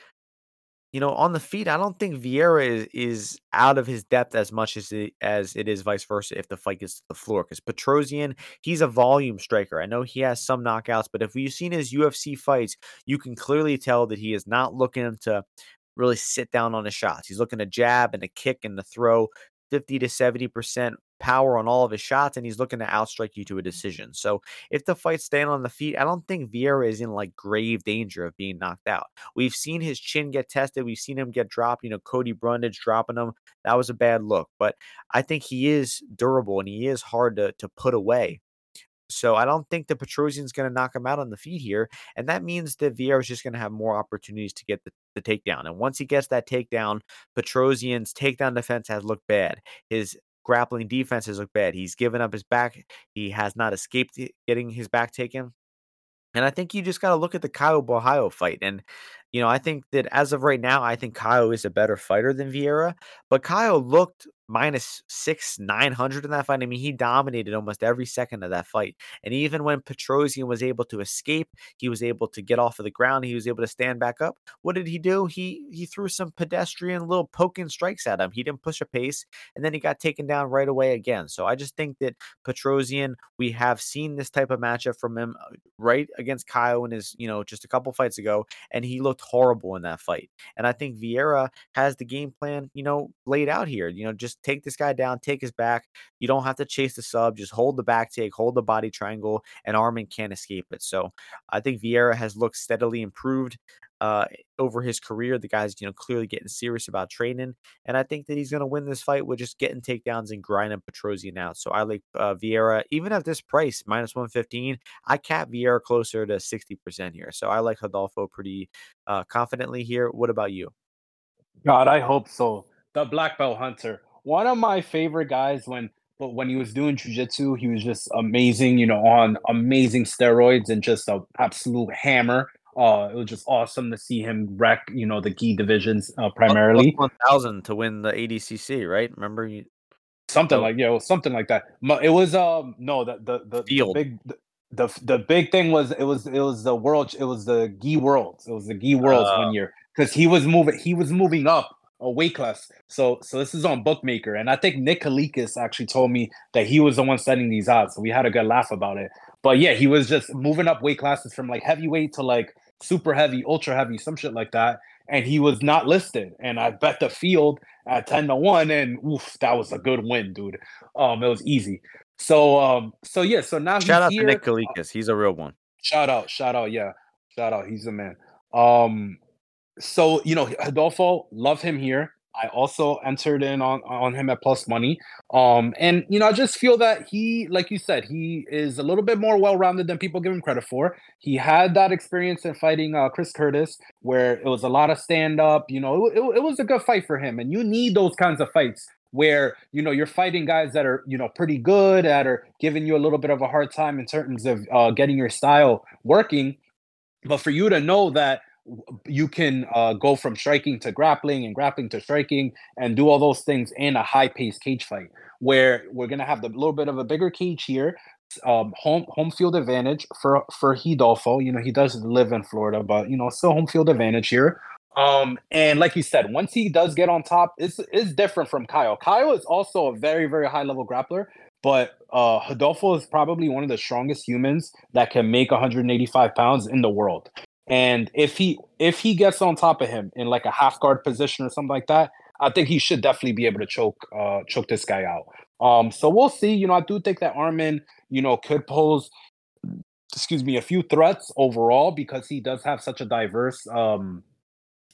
you know, on the feet, I don't think Vieira is, is out of his depth as much as it, as it is vice versa if the fight gets to the floor. Because Petrosyan, he's a volume striker. I know he has some knockouts, but if you've seen his UFC fights, you can clearly tell that he is not looking to really sit down on his shots. He's looking to jab and to kick and to throw 50 to 70% power on all of his shots and he's looking to outstrike you to a mm-hmm. decision. So if the fight's staying on the feet, I don't think Vieira is in like grave danger of being knocked out. We've seen his chin get tested. We've seen him get dropped. You know, Cody Brundage dropping him. That was a bad look. But I think he is durable and he is hard to, to put away. So I don't think the Petrosyan's going to knock him out on the feet here. And that means that Vieira is just going to have more opportunities to get the, the takedown. And once he gets that takedown, Petrosyan's takedown defense has looked bad. His grappling defenses look bad. He's given up his back. He has not escaped getting his back taken. And I think you just got to look at the Caio Borralho fight. And you know, I think that as of right now, I think Caio is a better fighter than Vieira, but Caio looked minus six, 900 in that fight. I mean, he dominated almost every second of that fight. And even when Petrosyan was able to escape, he was able to get off of the ground. He was able to stand back up. What did he do? He he threw some pedestrian little poking strikes at him. He didn't push a pace, and then he got taken down right away again. So I just think that Petrosyan, we have seen this type of matchup from him uh, right against Caio in his, you know, just a couple fights ago, and he looked horrible in that fight. And I think Vieira has the game plan, you know, laid out here. You know, just take this guy down, take his back. You don't have to chase the sub, just hold the back take, hold the body triangle, and Armen can't escape it. So I think Vieira has looked steadily improved uh, over his career. The guy's, you know, clearly getting serious about training. And I think that he's going to win this fight with just getting takedowns and grinding Petrosyan out. So I like uh, Vieira, even at this price, minus 115, I cap Vieira closer to 60% here. So I like Rodolfo pretty uh, confidently here. What about you? God, I hope so. The black belt hunter, one of my favorite guys when but when he was doing jujitsu, he was just amazing, you know, on amazing steroids and just an absolute hammer. Uh, it was just awesome to see him wreck, you know, the gi divisions uh, primarily. One thousand to win the ADCC, right? Remember you something so, like yeah, something like that. It was um no the the the, the big the, the the big thing was it was it was the world it was the gi worlds it was the gi worlds uh, one year because he was moving he was moving up a weight class. So so this is on bookmaker, and I think Nick Kalikas actually told me that he was the one setting these odds. So we had a good laugh about it. But yeah, he was just moving up weight classes from like heavyweight to like super heavy, ultra heavy, some shit like that. And he was not listed. And I bet the field at 10 to 1. And oof, that was a good win, dude. Um, it was easy. So um, so yeah, so now shout out here. to Nick Kalikas. He's a real one. Shout out, shout out, yeah. Shout out. He's a man. Um, so you know, Adolfo, love him here. I also entered in on on him at plus money. Um, and you know, I just feel that he, like you said, he is a little bit more well-rounded than people give him credit for. He had that experience in fighting uh, Chris Curtis, where it was a lot of stand-up. You know, it, it, it was a good fight for him, and you need those kinds of fights where you know you're fighting guys that are you know pretty good, that are giving you a little bit of a hard time in terms of uh, getting your style working. But for you to know that you can uh, go from striking to grappling and grappling to striking and do all those things in a high paced cage fight where we're gonna have the little bit of a bigger cage here um, home home field advantage for for Rodolfo. You know, he does live in Florida, but you know, still home field advantage here. Um, and like you said, once he does get on top, it's it's different from Caio. Caio is also a very, very high level grappler, but uh Rodolfo is probably one of the strongest humans that can make 185 pounds in the world. And if he if he gets on top of him in like a half guard position or something like that, I think he should definitely be able to choke uh choke this guy out. Um, so we'll see. You know, I do think that Armen, you know, could pose excuse me, a few threats overall because he does have such a diverse um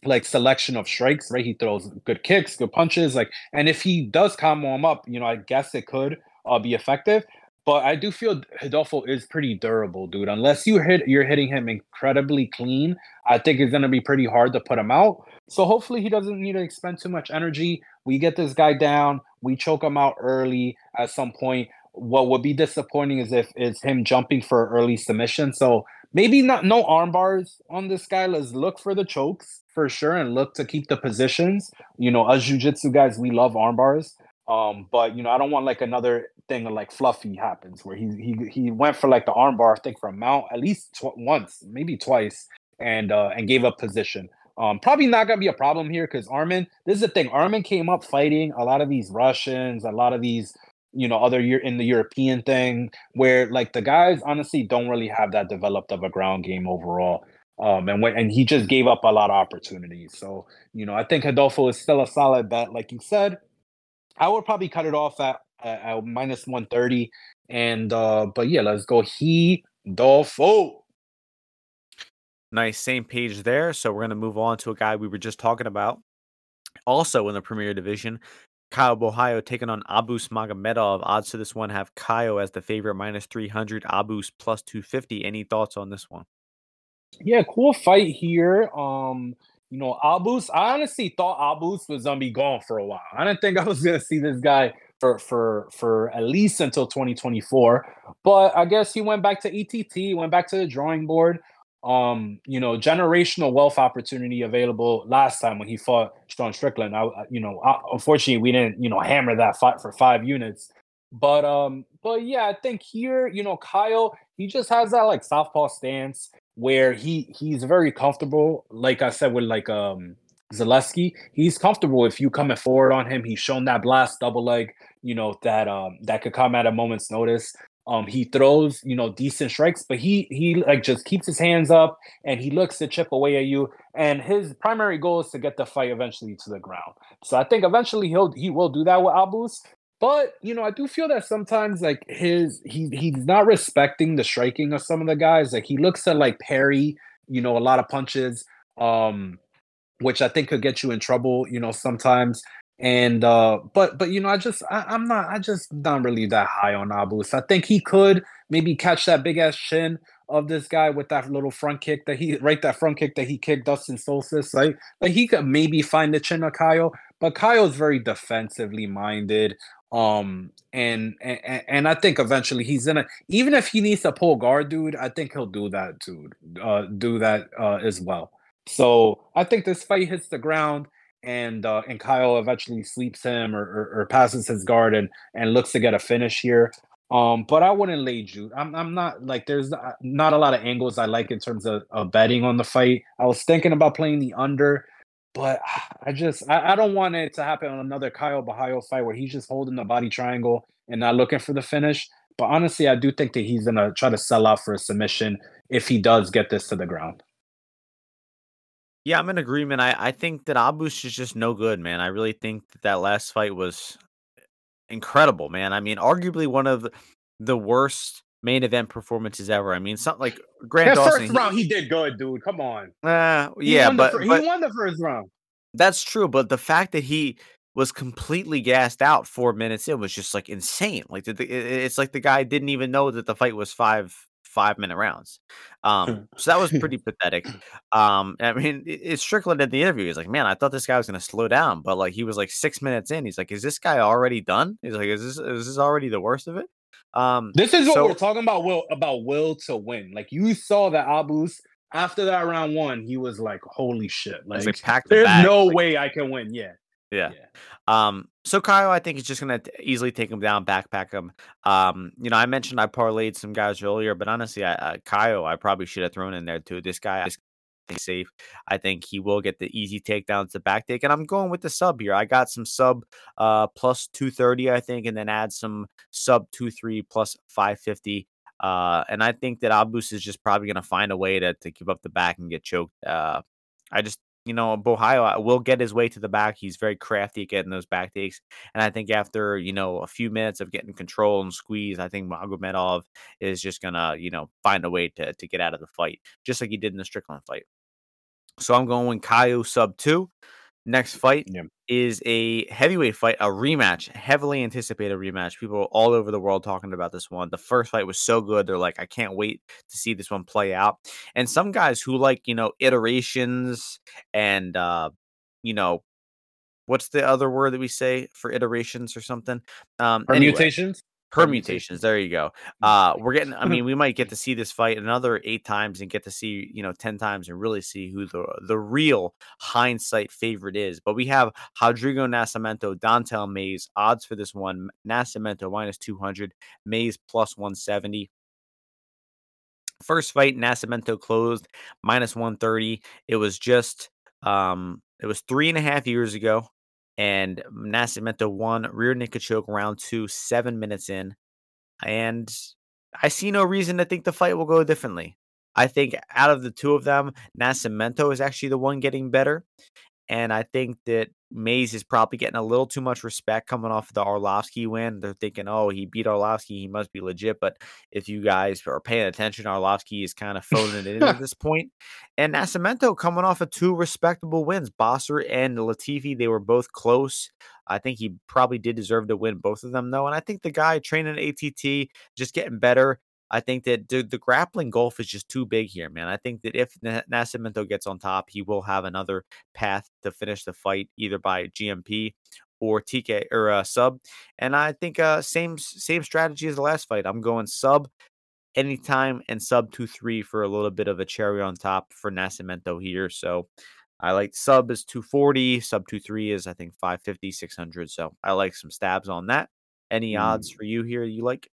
like selection of strikes, right? He throws good kicks, good punches, like, and if he does combo him up, you know, I guess it could uh, be effective. But I do feel Rodolfo is pretty durable, dude. Unless you hit, you're hitting him incredibly clean. I think it's gonna be pretty hard to put him out. So hopefully he doesn't need to expend too much energy. We get this guy down. We choke him out early at some point. What would be disappointing is if it's him jumping for early submission. So maybe not no arm bars on this guy. Let's look for the chokes for sure and look to keep the positions. You know, us jujitsu guys, we love arm bars. Um, but you know, I don't want like another thing of like fluffy happens where he he he went for like the armbar, I think a mount at least tw- once, maybe twice, and uh and gave up position. Um, probably not gonna be a problem here because Armen. This is the thing. Armen came up fighting a lot of these Russians, a lot of these, you know, other year in the European thing, where like the guys honestly don't really have that developed of a ground game overall. Um, and when and he just gave up a lot of opportunities. So you know, I think Rodolfo is still a solid bet, like you said. I would probably cut it off at, minus 130. And uh, but yeah, let's go he Dolfo. Nice, same page there. So we're gonna move on to a guy we were just talking about, also in the Premier Division. Caio Borralho taking on Abus Magomedov. Odds to this one have Caio as the favorite minus 300, Abus plus 250. Any thoughts on this one? Yeah, cool fight here. Um, you know, Abus, I honestly thought Abus was gonna be gone for a while. I didn't think I was gonna see this guy for for for at least until 2024. But I guess he went back to ETT, went back to the drawing board. Um, you know, generational wealth opportunity available last time when he fought Sean Strickland. I, you know, I, unfortunately, we didn't, you know, hammer that fight for five units. But um, but yeah, I think here, you know, Caio, he just has that like southpaw stance where he he's very comfortable. Like I said, with like um Zaleski, he's comfortable if you coming forward on him. He's shown that blast double leg, you know, that um that could come at a moment's notice. Um, he throws, you know, decent strikes, but he he like just keeps his hands up and he looks to chip away at you. And his primary goal is to get the fight eventually to the ground. So I think eventually he'll he will do that with Abus. But you know, I do feel that sometimes like his he he's not respecting the striking of some of the guys. Like he looks at like parry, you know, a lot of punches, um, which I think could get you in trouble, you know, sometimes. And uh, but but you know, I just I, am not I just not really that high on Abus. I think he could maybe catch that big ass chin of this guy with that little front kick that he right that front kick that he kicked Dustin Stoltzfus. Like like he could maybe find the chin of Caio, but Caio's very defensively minded. Um, and, and and I think eventually he's gonna even if he needs to pull guard, dude, I think he'll do that, dude. Uh, do that uh, as well. So I think this fight hits the ground and uh, and Caio eventually sleeps him or, or, or, passes his guard and and looks to get a finish here. Um, but I wouldn't lay Jude. I'm I'm not like there's not a lot of angles I like in terms of, of betting on the fight. I was thinking about playing the under, but I just I, I, don't want it to happen on another Caio Borralho fight where he's just holding the body triangle and not looking for the finish. But honestly, I do think that he's gonna try to sell out for a submission if he does get this to the ground. Yeah, I'm in agreement. I, I think that Abus is just no good, man. I really think that that last fight was incredible, man. I mean, arguably one of the worst main event performances ever. I mean, something like Grant that Dawson. First round, he did good, dude. Come on. Uh, yeah, but, the, but he won the first round. That's true, but the fact that he was completely gassed out four minutes in was just like insane. Like the, it's like the guy didn't even know that the fight was five five minute rounds. Um, so that was pretty pathetic. Um, I mean, it's Strickland in the interview. He's like, "Man, I thought this guy was going to slow down, but like he was like six minutes in. He's like, is this guy already done? He's like, is this is this already the worst of it?" Um, this is what so, we're talking about. Will about will to win. Like you saw that Abus after that round one, he was like, "Holy shit!" Like, like there's bag. no Like- way I can win. Yeah, Yeah. Um, so Caio, I think is just gonna easily take him down, backpack him. Um, you know, I mentioned I parlayed some guys earlier, but honestly, I, uh, Caio, I probably should have thrown in there too. This guy, I think safe. I think he will get the easy takedowns to back take, and I'm going with the sub here. I got some sub uh plus two thirty, I think, and then add some sub two three plus five fifty. Uh, and I think that Abus is just probably going to find a way to to give up the back and get choked. Uh, I just you know, Borralho will get his way to the back. He's very crafty at getting those back takes. And I think after, you know, a few minutes of getting control and squeeze, I think Magomedov is just gonna, you know, find a way to to get out of the fight, just like he did in the Strickland fight. So I'm going Caio sub two. Next fight Yeah. is a heavyweight fight, a rematch, heavily anticipated rematch. People all over the world talking about this one. The first fight was so good. They're like, I can't wait to see this one play out. And some guys who like, you know, iterations and uh, you know, what's the other word that we say for iterations or something? Um anyway, permutations. Permutations. There you go. Uh, we're getting. I mean, we might get to see this fight another eight times and get to see you know ten times and really see who the the real hindsight favorite is. But we have Rodrigo Nascimento, Don'Tale Mayes. Odds for this one: Nascimento minus two hundred, Mayes plus one seventy. First fight, Nascimento closed minus one thirty. It was just um, it was three and a half years ago and Nascimento won rear naked choke round two, seven minutes in. And I see no reason to think the fight will go differently. I think out of the two of them, Nascimento is actually the one getting better. And I think that Mayes is probably getting a little too much respect coming off the Arlovsky win. They're thinking, oh, he beat Arlovsky. He must be legit. But if you guys are paying attention, Arlovsky is kind of phoning it in at this point. And Nascimento coming off of two respectable wins. Bosser and Latifi, they were both close. I think he probably did deserve to win both of them, though. And I think the guy training ATT, just getting better. I think that the, the grappling gulf is just too big here, man. I think that if Na- Nascimento gets on top, he will have another path to finish the fight, either by GMP or TK or uh, sub. And I think uh, same same strategy as the last fight. I'm going sub anytime and sub two three for a little bit of a cherry on top for Nascimento here. So I like sub is 240, sub two three is I think 550, 600. So I like some stabs on that. Any odds for you here you like?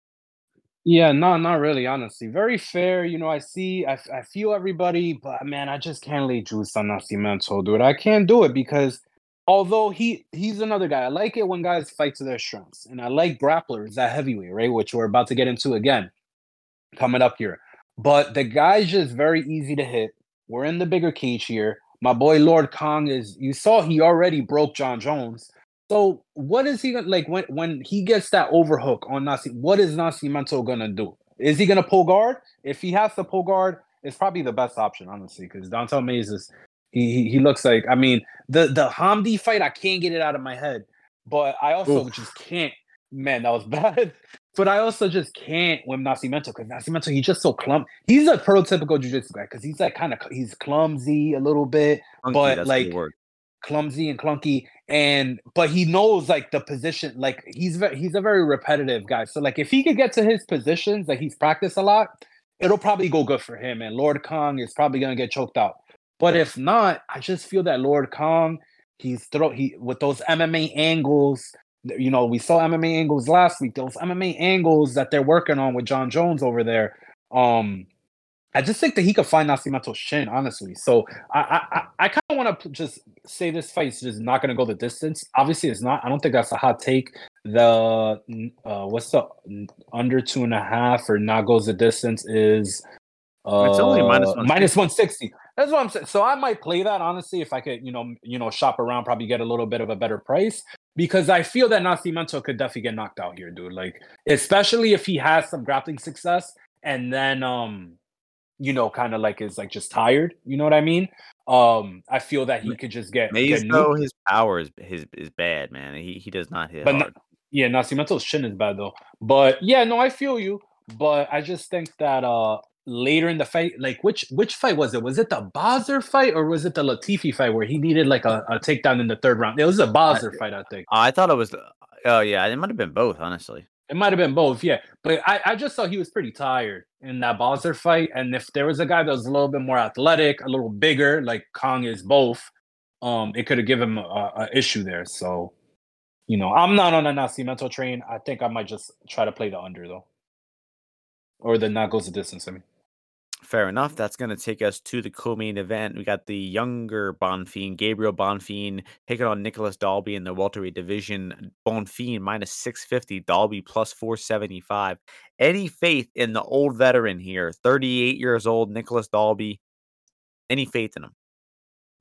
Yeah, no, not really, honestly. Very fair. You know, I see, I, I feel everybody, but man, I just can't lay juice on Nascimento, dude. I can't do it because although he he's another guy, I like it when guys fight to their strengths, and I like grapplers at heavyweight, right? Which we're about to get into again coming up here. But the guy's just very easy to hit. We're in the bigger cage here. My boy Lord Kong is. You saw he already broke Jon Jones. So what is he gonna like when when he gets that overhook on Nasi? What is Nascimento gonna do? Is he gonna pull guard? If he has to pull guard, it's probably the best option, honestly, because Don'Tale Mayes is he, he he looks like I mean the the Hamdy fight I can't get it out of my head, but I also Oof. just can't. Man, that was bad. But I also just can't with Nascimento because Nascimento he's just so clump. He's a prototypical jiu-jitsu guy because he's like kind of he's clumsy a little bit Funky, But, that's a good like. Clumsy and clunky and but he knows like the position like he's he's a very repetitive guy. So like if he could get to his positions like he's practiced a lot it'll probably go good for him and lord kong is probably going to get choked out. But if not i just feel that lord kong he's throw he with those mma angles you know we saw mma angles last week those mma angles that they're working on with jon jones over there um I just think that he could find Nascimento's shin, honestly. So I I, I kind of want to just say this fight's just not going to go the distance. Obviously, it's not. I don't think that's a hot take. The uh, what's the under two and a half or not goes the distance is uh, It's only minus minus one sixty. That's what I'm saying. So I might play that honestly if I could, you know, you know, shop around, probably get a little bit of a better price because I feel that Nascimento could definitely get knocked out here, dude. Like especially if he has some grappling success and then um you know, kind of like is like just tired. You know what I mean? Um, I feel that he could just get, Mayes get though, his power is his is bad, man. He he does not hit But hard. no- yeah, Nascimento's shin is bad though. But yeah, no, I feel you. But I just think that uh later in the fight, like which which fight was it? Was it the Bozzer fight or was it the Latifi fight where he needed like a, a takedown in the third round? It was a Bozzer fight, I think. I thought it was. Oh yeah, it might have been both, honestly. It might have been both, yeah. But I, I just thought he was pretty tired in that Bowser fight. And if there was a guy that was a little bit more athletic, a little bigger, like Kong is both, um, it could have given him a, a, issue there. So, you know, I'm not on a Nascimento train. I think I might just try to play the under though, or the not goes the distance. I mean. Fair enough. That's going to take us to the co-main event. We got the younger Bonfim, Gabriel Bonfim, taking on Nicolas Dalby in the welterweight division. Bonfim minus 650, Dalby plus 475. Any faith in the old veteran here, 38 years old, Nicolas Dalby? Any faith in him?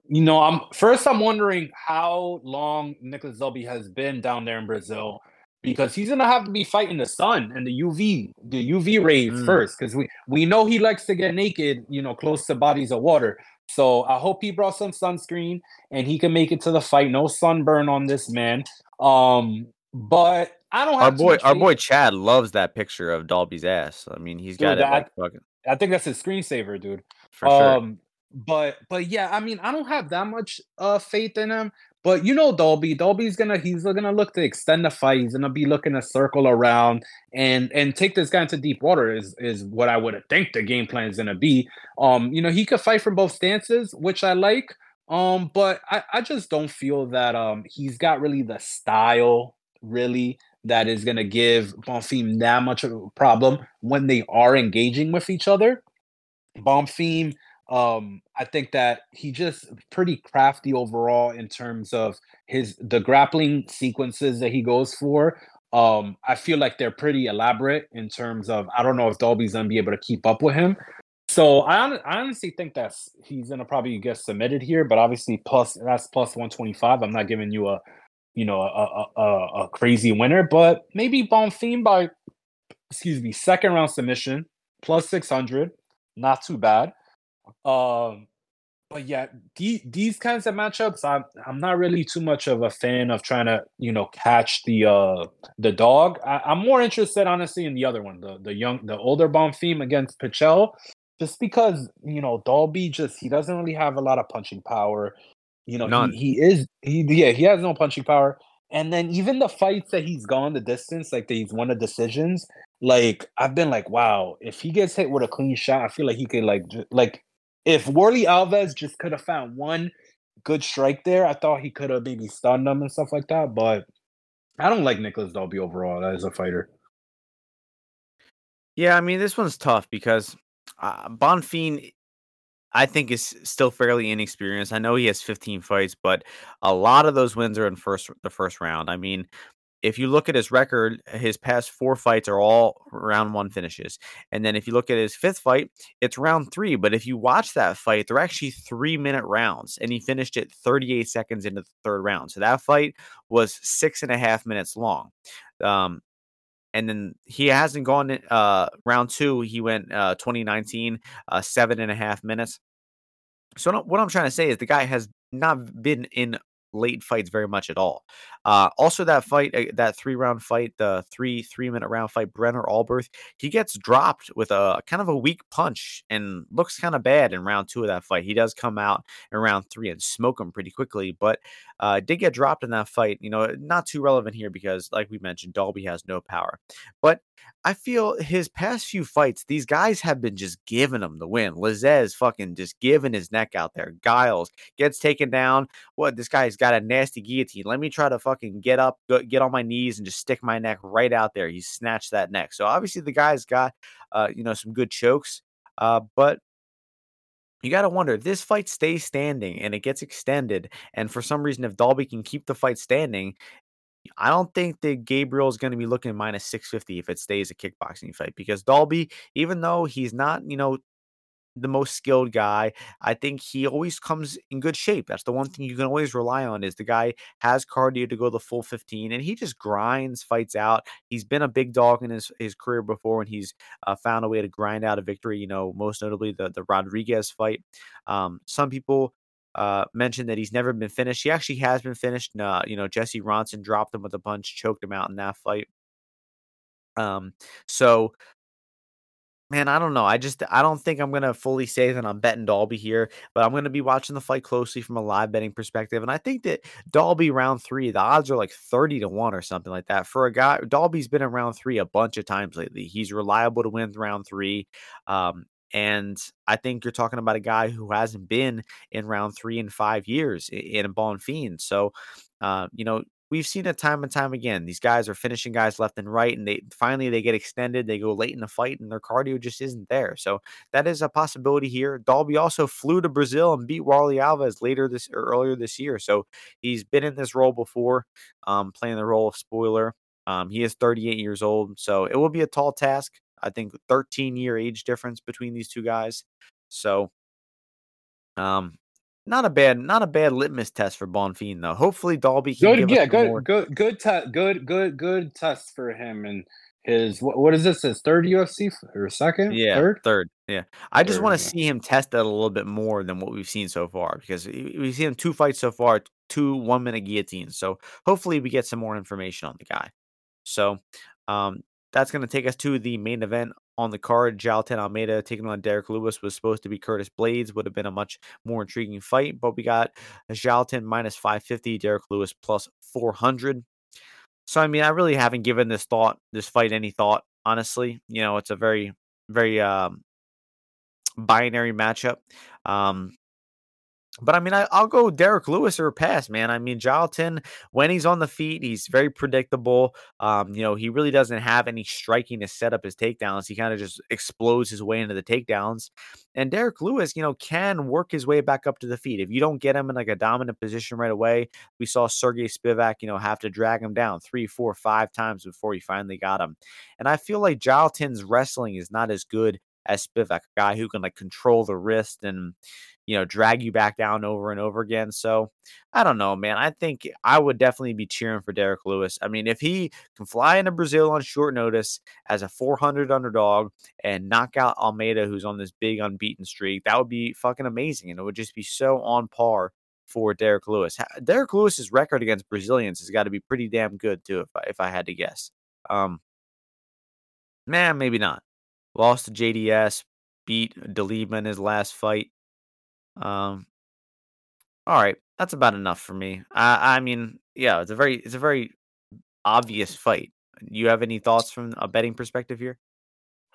You know, I'm first. I'm wondering how long Nicolas Dalby has been down there in Brazil because he's gonna have to be fighting the sun and the UV, the UV rays mm. first, because we we know he likes to get naked, you know, close to bodies of water. So I hope he brought some sunscreen and he can make it to the fight. No sunburn on this man. Um, but I don't our boy. Our boy Chad loves that picture of Dalby's ass. I mean, he's got dude, it. Like fucking... I think that's his screensaver, dude. For um, sure. But but yeah, I mean, I don't have that much uh faith in him. But you know Dalby, Dalby's gonna he's gonna look to extend the fight. He's gonna be looking to circle around and and take this guy into deep water is is what I would think the game plan is gonna be. Um, you know, he could fight from both stances, which I like. Um, but I, I just don't feel that um he's got really the style really that is gonna give Bonfim that much of a problem when they are engaging with each other. Bonfim um, I think that he just pretty crafty overall in terms of his the grappling sequences that he goes for. Um, I feel like they're pretty elaborate in terms of I don't know if Dalby's gonna be able to keep up with him. So I, I honestly think that's he's gonna probably get submitted here, but obviously plus that's plus 125. I'm not giving you a you know a a, a crazy winner, but maybe Bonfim by excuse me second round submission plus 600, not too bad. Um, but yeah, the, these kinds of matchups, I'm I'm not really too much of a fan of trying to you know catch the uh the dog. I, am more interested honestly in the other one, the the young the older Bonfim against Pichel, just because you know Dalby just he doesn't really have a lot of punching power. You know. He, he is he yeah he has no punching power. And then even the fights that he's gone the distance, like that he's won the decisions, like I've been like, wow, if he gets hit with a clean shot, I feel like he could like like if Warlley Alves just could have found one good strike there, I thought he could have maybe stunned him and stuff like that. But I don't like Nicolas Dalby overall as a fighter. Yeah, I mean this one's tough because uh, Bonfim, I think, is still fairly inexperienced. I know he has 15 fights, but a lot of those wins are in first the first round. I mean, if you look at his record, his past four fights are all round one finishes. And then if you look at his fifth fight, it's round three. But if you watch that fight, they're actually three minute rounds, and he finished it 38 seconds into the third round. So that fight was six and a half minutes long. Um, and then he hasn't gone uh, round two. He went uh, 2019, uh, seven and a half minutes. So what I'm trying to say is the guy has not been in late fights very much at all. Uh, also, that fight, uh, that three round fight, the three three minute round fight, Brenner Alberth, he gets dropped with a kind of a weak punch and looks kind of bad in round two of that fight. He does come out in round three and smoke him pretty quickly, but uh, did get dropped in that fight. You know, not too relevant here because, like we mentioned, Dalby has no power. But I feel his past few fights, these guys have been just giving him the win. Lazzez fucking just giving his neck out there. Giles gets taken down. What this guy's got a nasty guillotine. Let me try to fucking get up, get on my knees, and just stick my neck right out there. He snatched that neck. So obviously the guy's got, uh, you know, some good chokes. Uh, but you got to wonder if this fight stays standing and it gets extended, and for some reason, if Dalby can keep the fight standing, I don't think that Gabriel is going to be looking minus 650 if it stays a kickboxing fight because Dalby, even though he's not, you know, the most skilled guy. I think he always comes in good shape. That's the one thing you can always rely on is the guy has cardio to go the full 15 and he just grinds fights out. He's been a big dog in his, his career before and he's uh, found a way to grind out a victory, you know, most notably the, the Rodriguez fight. Um, some people uh, mentioned that he's never been finished. He actually has been finished. Uh, you know, Jesse Ronson dropped him with a punch, choked him out in that fight. Um, so Man, I don't know. I just I don't think I'm gonna fully say that I'm betting Dalby here, but I'm gonna be watching the fight closely from a live betting perspective. And I think that Dalby round three, the odds are like 30 to 1 or something like that. For a guy, Dalby's been in round three a bunch of times lately. He's reliable to win round three. Um, and I think you're talking about a guy who hasn't been in round three in five years in a Bonfim. So, uh, you know, we've seen it time and time again. These guys are finishing guys left and right, and they finally they get extended. They go late in the fight, and their cardio just isn't there. So that is a possibility here. Dalby also flew to Brazil and beat Warlley Alves later this or earlier this year. So he's been in this role before, um, playing the role of spoiler. Um, he is 38 years old, so it will be a tall task. I think 13 year age difference between these two guys. So um, not a bad, not a bad litmus test for Bonfim though. Hopefully, Dalby can good, give yeah, good, more. good, good, te- good, good, good test for him and his what, what is this? His third UFC or second? Yeah, third, third. Yeah, I just want to Yeah. see him test that a little bit more than what we've seen so far because we- we've seen him two fights so far, two one minute guillotines. So hopefully, we get some more information on the guy. So, um, that's going to take us to the main event on the card. Jailton Almeida taking on Derrick Lewis was supposed to be Curtis Blaydes, Would have been a much more intriguing fight, but we got Jailton minus 550, Derrick Lewis plus 400. So, I mean, I really haven't given this thought, this fight any thought, honestly. You know, it's a very, very um, binary matchup. Um, but I mean, I, I'll go Derrick Lewis or pass, man. I mean, Jailton, when he's on the feet, he's very predictable. Um, you know, he really doesn't have any striking to set up his takedowns. He kind of just explodes his way into the takedowns. And Derrick Lewis, you know, can work his way back up to the feet. If you don't get him in like a dominant position right away, we saw Serghei Spivac, you know, have to drag him down three, four, five times before he finally got him. And I feel like Jailton's wrestling is not as good as Spivac, a guy who can like control the wrist and you know, drag you back down over and over again. So I don't know, man. I think I would definitely be cheering for Derrick Lewis. I mean, if he can fly into Brazil on short notice as a 400 underdog and knock out Almeida, who's on this big unbeaten streak, that would be fucking amazing. And it would just be so on par for Derrick Lewis. Derrick Lewis's record against Brazilians has got to be pretty damn good too, if I, if I had to guess. Um, man, maybe not. Lost to JDS, beat Dolidze in his last fight. Um, all right, that's about enough for me. I, I mean, yeah, it's a very, it's a very obvious fight. You have any thoughts from a betting perspective here?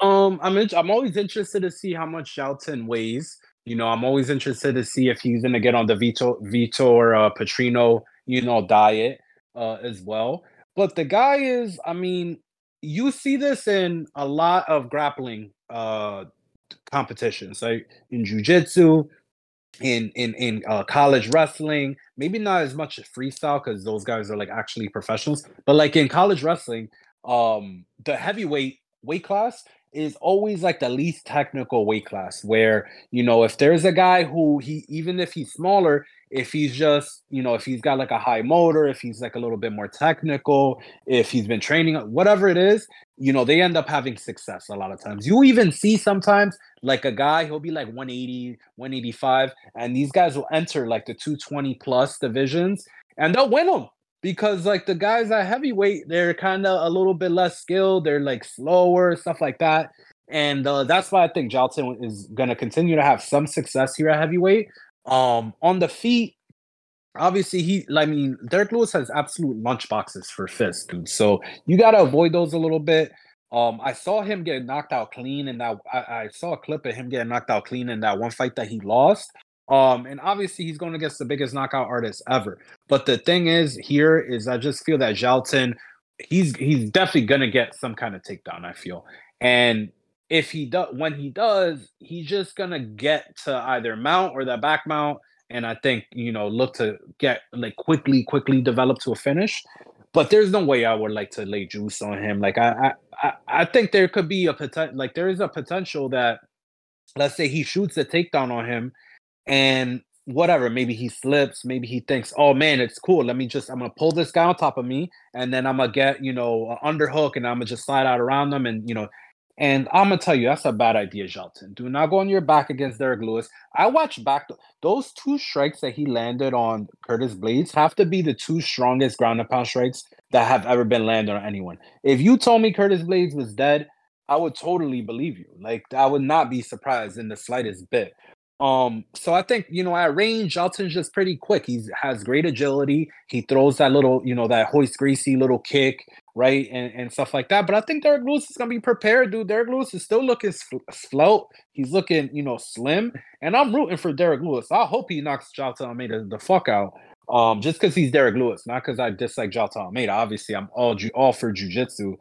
Um, I'm in, I'm always interested to see how much Jailton weighs. You know, I'm always interested to see if he's gonna get on the Vitor Vitor uh, Petrino, you know, diet uh, as well. But the guy is, I mean, you see this in a lot of grappling uh competitions, like in jujitsu, in in in uh, college wrestling. Maybe not as much freestyle because those guys are like actually professionals. But like in college wrestling, um, the heavyweight weight class is always like the least technical weight class where you know if there's a guy who he even if he's smaller if he's just you know if he's got like a high motor if he's like a little bit more technical if he's been training whatever it is you know they end up having success a lot of times. You even see sometimes like a guy he'll be like 180 185 and these guys will enter like the 220 plus divisions and they'll win them because like the guys at heavyweight they're kind of a little bit less skilled they're like slower stuff like that and uh, that's why i think Jailton is going to continue to have some success here at heavyweight um, on the feet, obviously he I mean Derrick Lewis has absolute lunch boxes for fists, dude. So you gotta avoid those a little bit. Um, I saw him get knocked out clean and that I, I saw a clip of him getting knocked out clean in that one fight that he lost. Um, and obviously he's going against the biggest knockout artist ever. But the thing is here is I just feel that Jailton, he's he's definitely gonna get some kind of takedown, I feel. And if he does when he does, he's just gonna get to either mount or that back mount, and I think you know look to get like quickly, quickly develop to a finish. But there's no way I would like to lay juice on him. Like I, I, I think there could be a potential. Like there is a potential that, let's say he shoots a takedown on him, and whatever, maybe he slips, maybe he thinks, oh man, it's cool. Let me just, I'm gonna pull this guy on top of me, and then I'm gonna get, you know, an underhook, and I'm gonna just slide out around them, and you know, and I'm gonna tell you, that's a bad idea, Jailton. Do not go on your back against Derrick Lewis. I watched back those two strikes that he landed on Curtis Blaydes have to be the two strongest ground and pound strikes that have ever been landed on anyone. If you told me Curtis Blaydes was dead, I would totally believe you. Like I would not be surprised in the slightest bit. Um, so I think you know at range, Jailton's just pretty quick. He has great agility. He throws that little, you know, that hoist greasy little kick, right, and, and stuff like that. But I think Derrick Lewis is gonna be prepared, dude. Derrick Lewis is still looking float. He's looking, you know, slim, and I'm rooting for Derrick Lewis. I hope he knocks Jailton Almeida the fuck out. Um, just because he's Derrick Lewis, not because I dislike Jailton Almeida. Obviously, I'm all ju- all for jujitsu,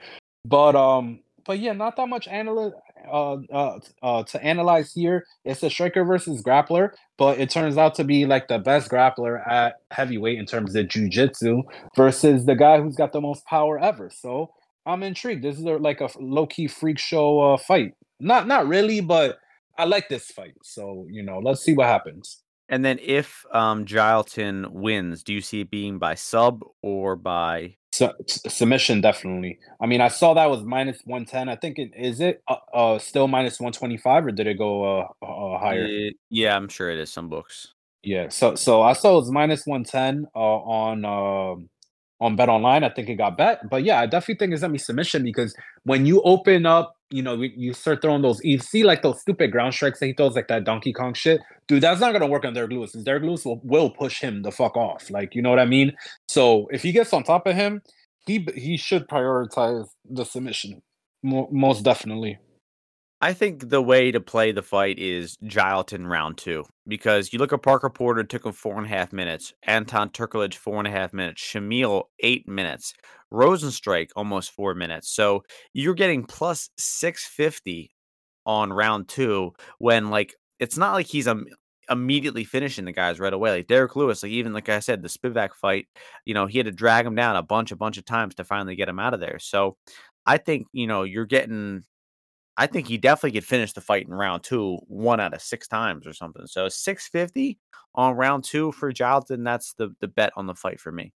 but um, but yeah, not that much analysis uh, uh, uh, to analyze here. It's a striker versus grappler, but it turns out to be like the best grappler at heavyweight in terms of jujitsu versus the guy who's got the most power ever. So I'm intrigued. This is a, like a low key freak show uh, fight. Not not really, but I like this fight. So you know, let's see what happens. And then if um Jailton wins, do you see it being by sub or by Su- submission? Definitely. I mean, I saw that was minus one ten. I think it is it uh, uh still minus one twenty five, or did it go uh, uh higher? It, yeah, I'm sure it is some books. Yeah. So so I saw it was minus one ten uh, on um on Bet Online. I think it got bet, but yeah, I definitely think it's gonna be submission because when you open up, you know, you start throwing those, you see like those stupid ground strikes that he throws, like that Donkey Kong shit, dude. That's not gonna work on Derrick Lewis. Derrick Lewis will, will push him the fuck off, like you know what I mean. So if he gets on top of him, he he should prioritize the submission, most definitely. I think the way to play the fight is Jailton round two because you look at Parker Porter took him four and a half minutes, Anton Turkalj four and a half minutes, Shamil eight minutes, Rozenstruik almost four minutes. So you're getting plus six fifty on round two when like it's not like he's um, immediately finishing the guys right away. Like Derrick Lewis, like even like I said, the Spivac fight, you know, he had to drag him down a bunch, a bunch of times to finally get him out of there. So I think you know you're getting I think he definitely could finish the fight in round two, one out of six times or something. So 650 on round two for Jailton. That's the the bet on the fight for me.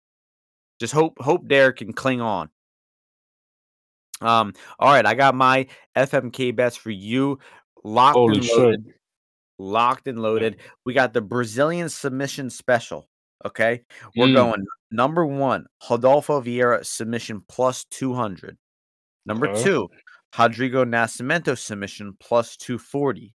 Just hope hope Derrick can cling on. Um, all right, I got my FMK bets for you. Locked Holy and loaded. Shit. Locked and loaded. We got the Brazilian submission special. Okay. We're mm. going number one, Rodolfo Vieira submission plus 200. Number uh-huh. two, Rodrigo Nascimento submission plus 240.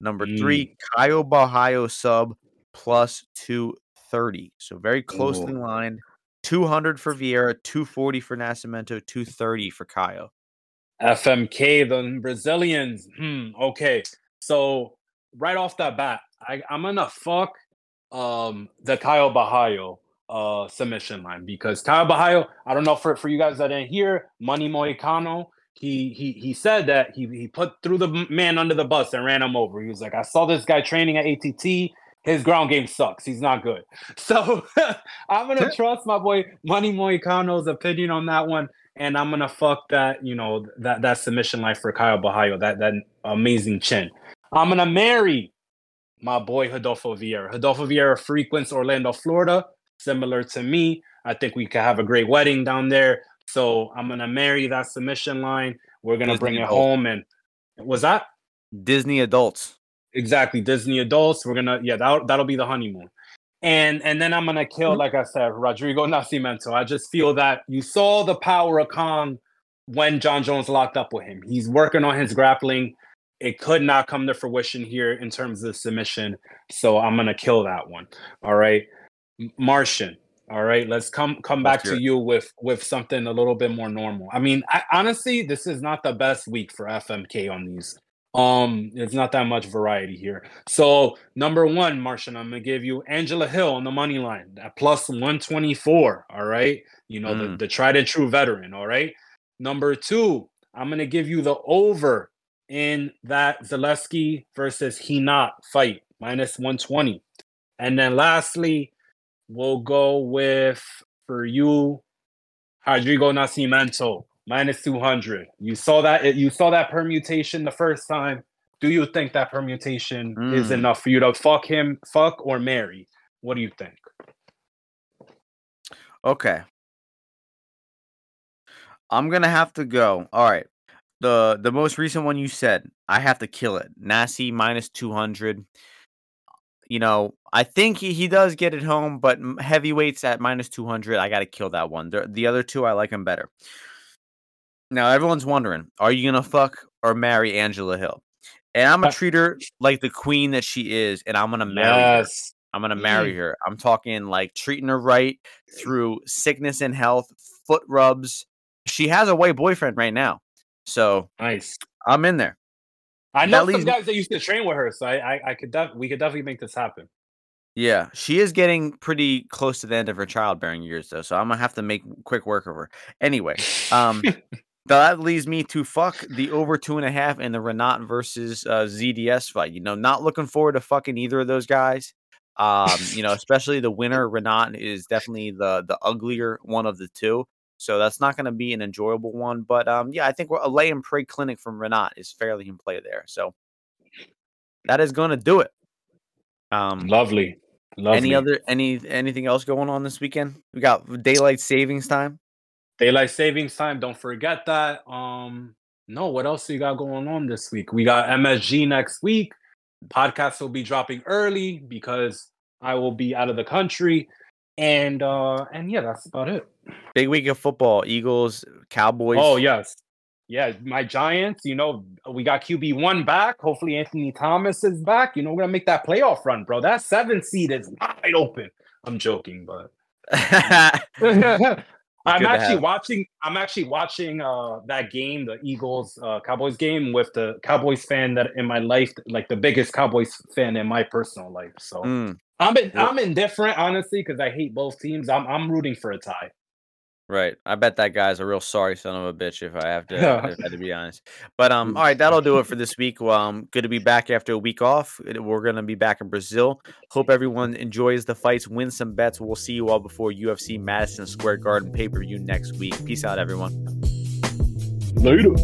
Number mm. three, Caio Borralho sub plus 230. So very closely Ooh. lined. 200 for Vieira, 240 for Nascimento, 230 for Caio. FMK, the Brazilians. Hmm, okay. So right off the bat, I, I'm gonna fuck um the Caio Borralho uh submission line because Caio Borralho, I don't know for, for you guys that didn't hear, Money Moicano he he he said that he he put through the man under the bus and ran him over. He was like, I saw this guy training at ATT. His ground game sucks. He's not good. So I'm gonna trust my boy Money Moicano's opinion on that one, and I'm gonna fuck that you know that that submission line for Caio Borralho. That that amazing chin. I'm gonna marry my boy Rodolfo Vieira. Rodolfo Vieira frequents Orlando, Florida, similar to me. I think we could have a great wedding down there. So I'm gonna marry that submission line. We're gonna Disney bring it home, and was that Disney adults? Exactly, Disney adults. We're gonna yeah, that that'll be the honeymoon. And and then I'm gonna kill, mm-hmm. like I said, Rodrigo Nascimento. I just feel that you saw the power of Kong when Jon Jones locked up with him. He's working on his grappling. It could not come to fruition here in terms of submission. So I'm gonna kill that one. All right. Martian. All right, let's come come back to you with with something a little bit more normal. I mean, I, honestly, this is not the best week for FMK on these. Um, it's not that much variety here. So number one, Martian, I'm gonna give you Angela Hill on the money line at plus 124. All right, you know mm. the, the tried and true veteran. All right. Number two, I'm gonna give you the over in that Zaleski versus Rinat fight minus 120. And then lastly, We'll go with for you, Rodrigo Nascimento minus two hundred. You saw that you saw that permutation the first time. Do you think that permutation mm. is enough for you to fuck him, fuck or marry? What do you think? Okay. I'm gonna have to go. All right. The the most recent one you said, I have to kill it. Nasi minus two hundred you know, I think he, he does get it home, but heavyweights at minus 200, I got to kill that one. The, the other two, I like him better. Now everyone's wondering, are you gonna fuck or marry Angela Hill? And I'm gonna treat her like the queen that she is, and I'm gonna marry Yes. her. I'm gonna marry Mm. her. I'm talking like treating her right through sickness and health, foot rubs. She has a white boyfriend right now, so Nice. I'm in there. I That know some leaves me- guys that used to train with her, so I, I, I could def- we could definitely make this happen. Yeah, she is getting pretty close to the end of her childbearing years, though. So I'm gonna have to make quick work of her. Anyway, um, that leads me to fuck the over two and a half in the Rinat versus uh, ZDS fight. You know, not looking forward to fucking either of those guys. Um, you know, especially the winner, Rinat, is definitely the the uglier one of the two. So that's not going to be an enjoyable one. But um, yeah, I think we're- a lay and pray clinic from Rinat is fairly in play there. So that is going to do it. Um, Lovely. Lovely. any other any anything else going on this weekend? We got daylight savings time. daylight savings time? Don't forget that. Um, no, what else you got going on this week? We got MSG next week. Podcast will be dropping early because I will be out of the country, and uh, and yeah, that's about it. Big week of football. Eagles, Cowboys. Oh yes, yeah. My Giants. You know, we got QB one back. Hopefully, Anthony Thomas is back. You know, we're gonna make that playoff run, bro. That seven seed is wide open. I'm joking, but I'm actually watching. I'm actually watching uh, that game, the Eagles uh, Cowboys game, with the Cowboys fan that in my life, like the biggest Cowboys fan in my personal life. So Mm, I'm in, I'm indifferent, honestly, because I hate both teams. I'm I'm rooting for a tie. Right. I bet that guy's a real sorry son of a bitch. If I have to, if I have to be honest. But um, Mm. all right, that'll do it for this week. Well, um, good to be back after a week off. We're gonna be back in Brazil. Hope everyone enjoys the fights, win some bets. We'll see you all before UFC Madison Square Garden pay per view next week. Peace out, everyone. Later.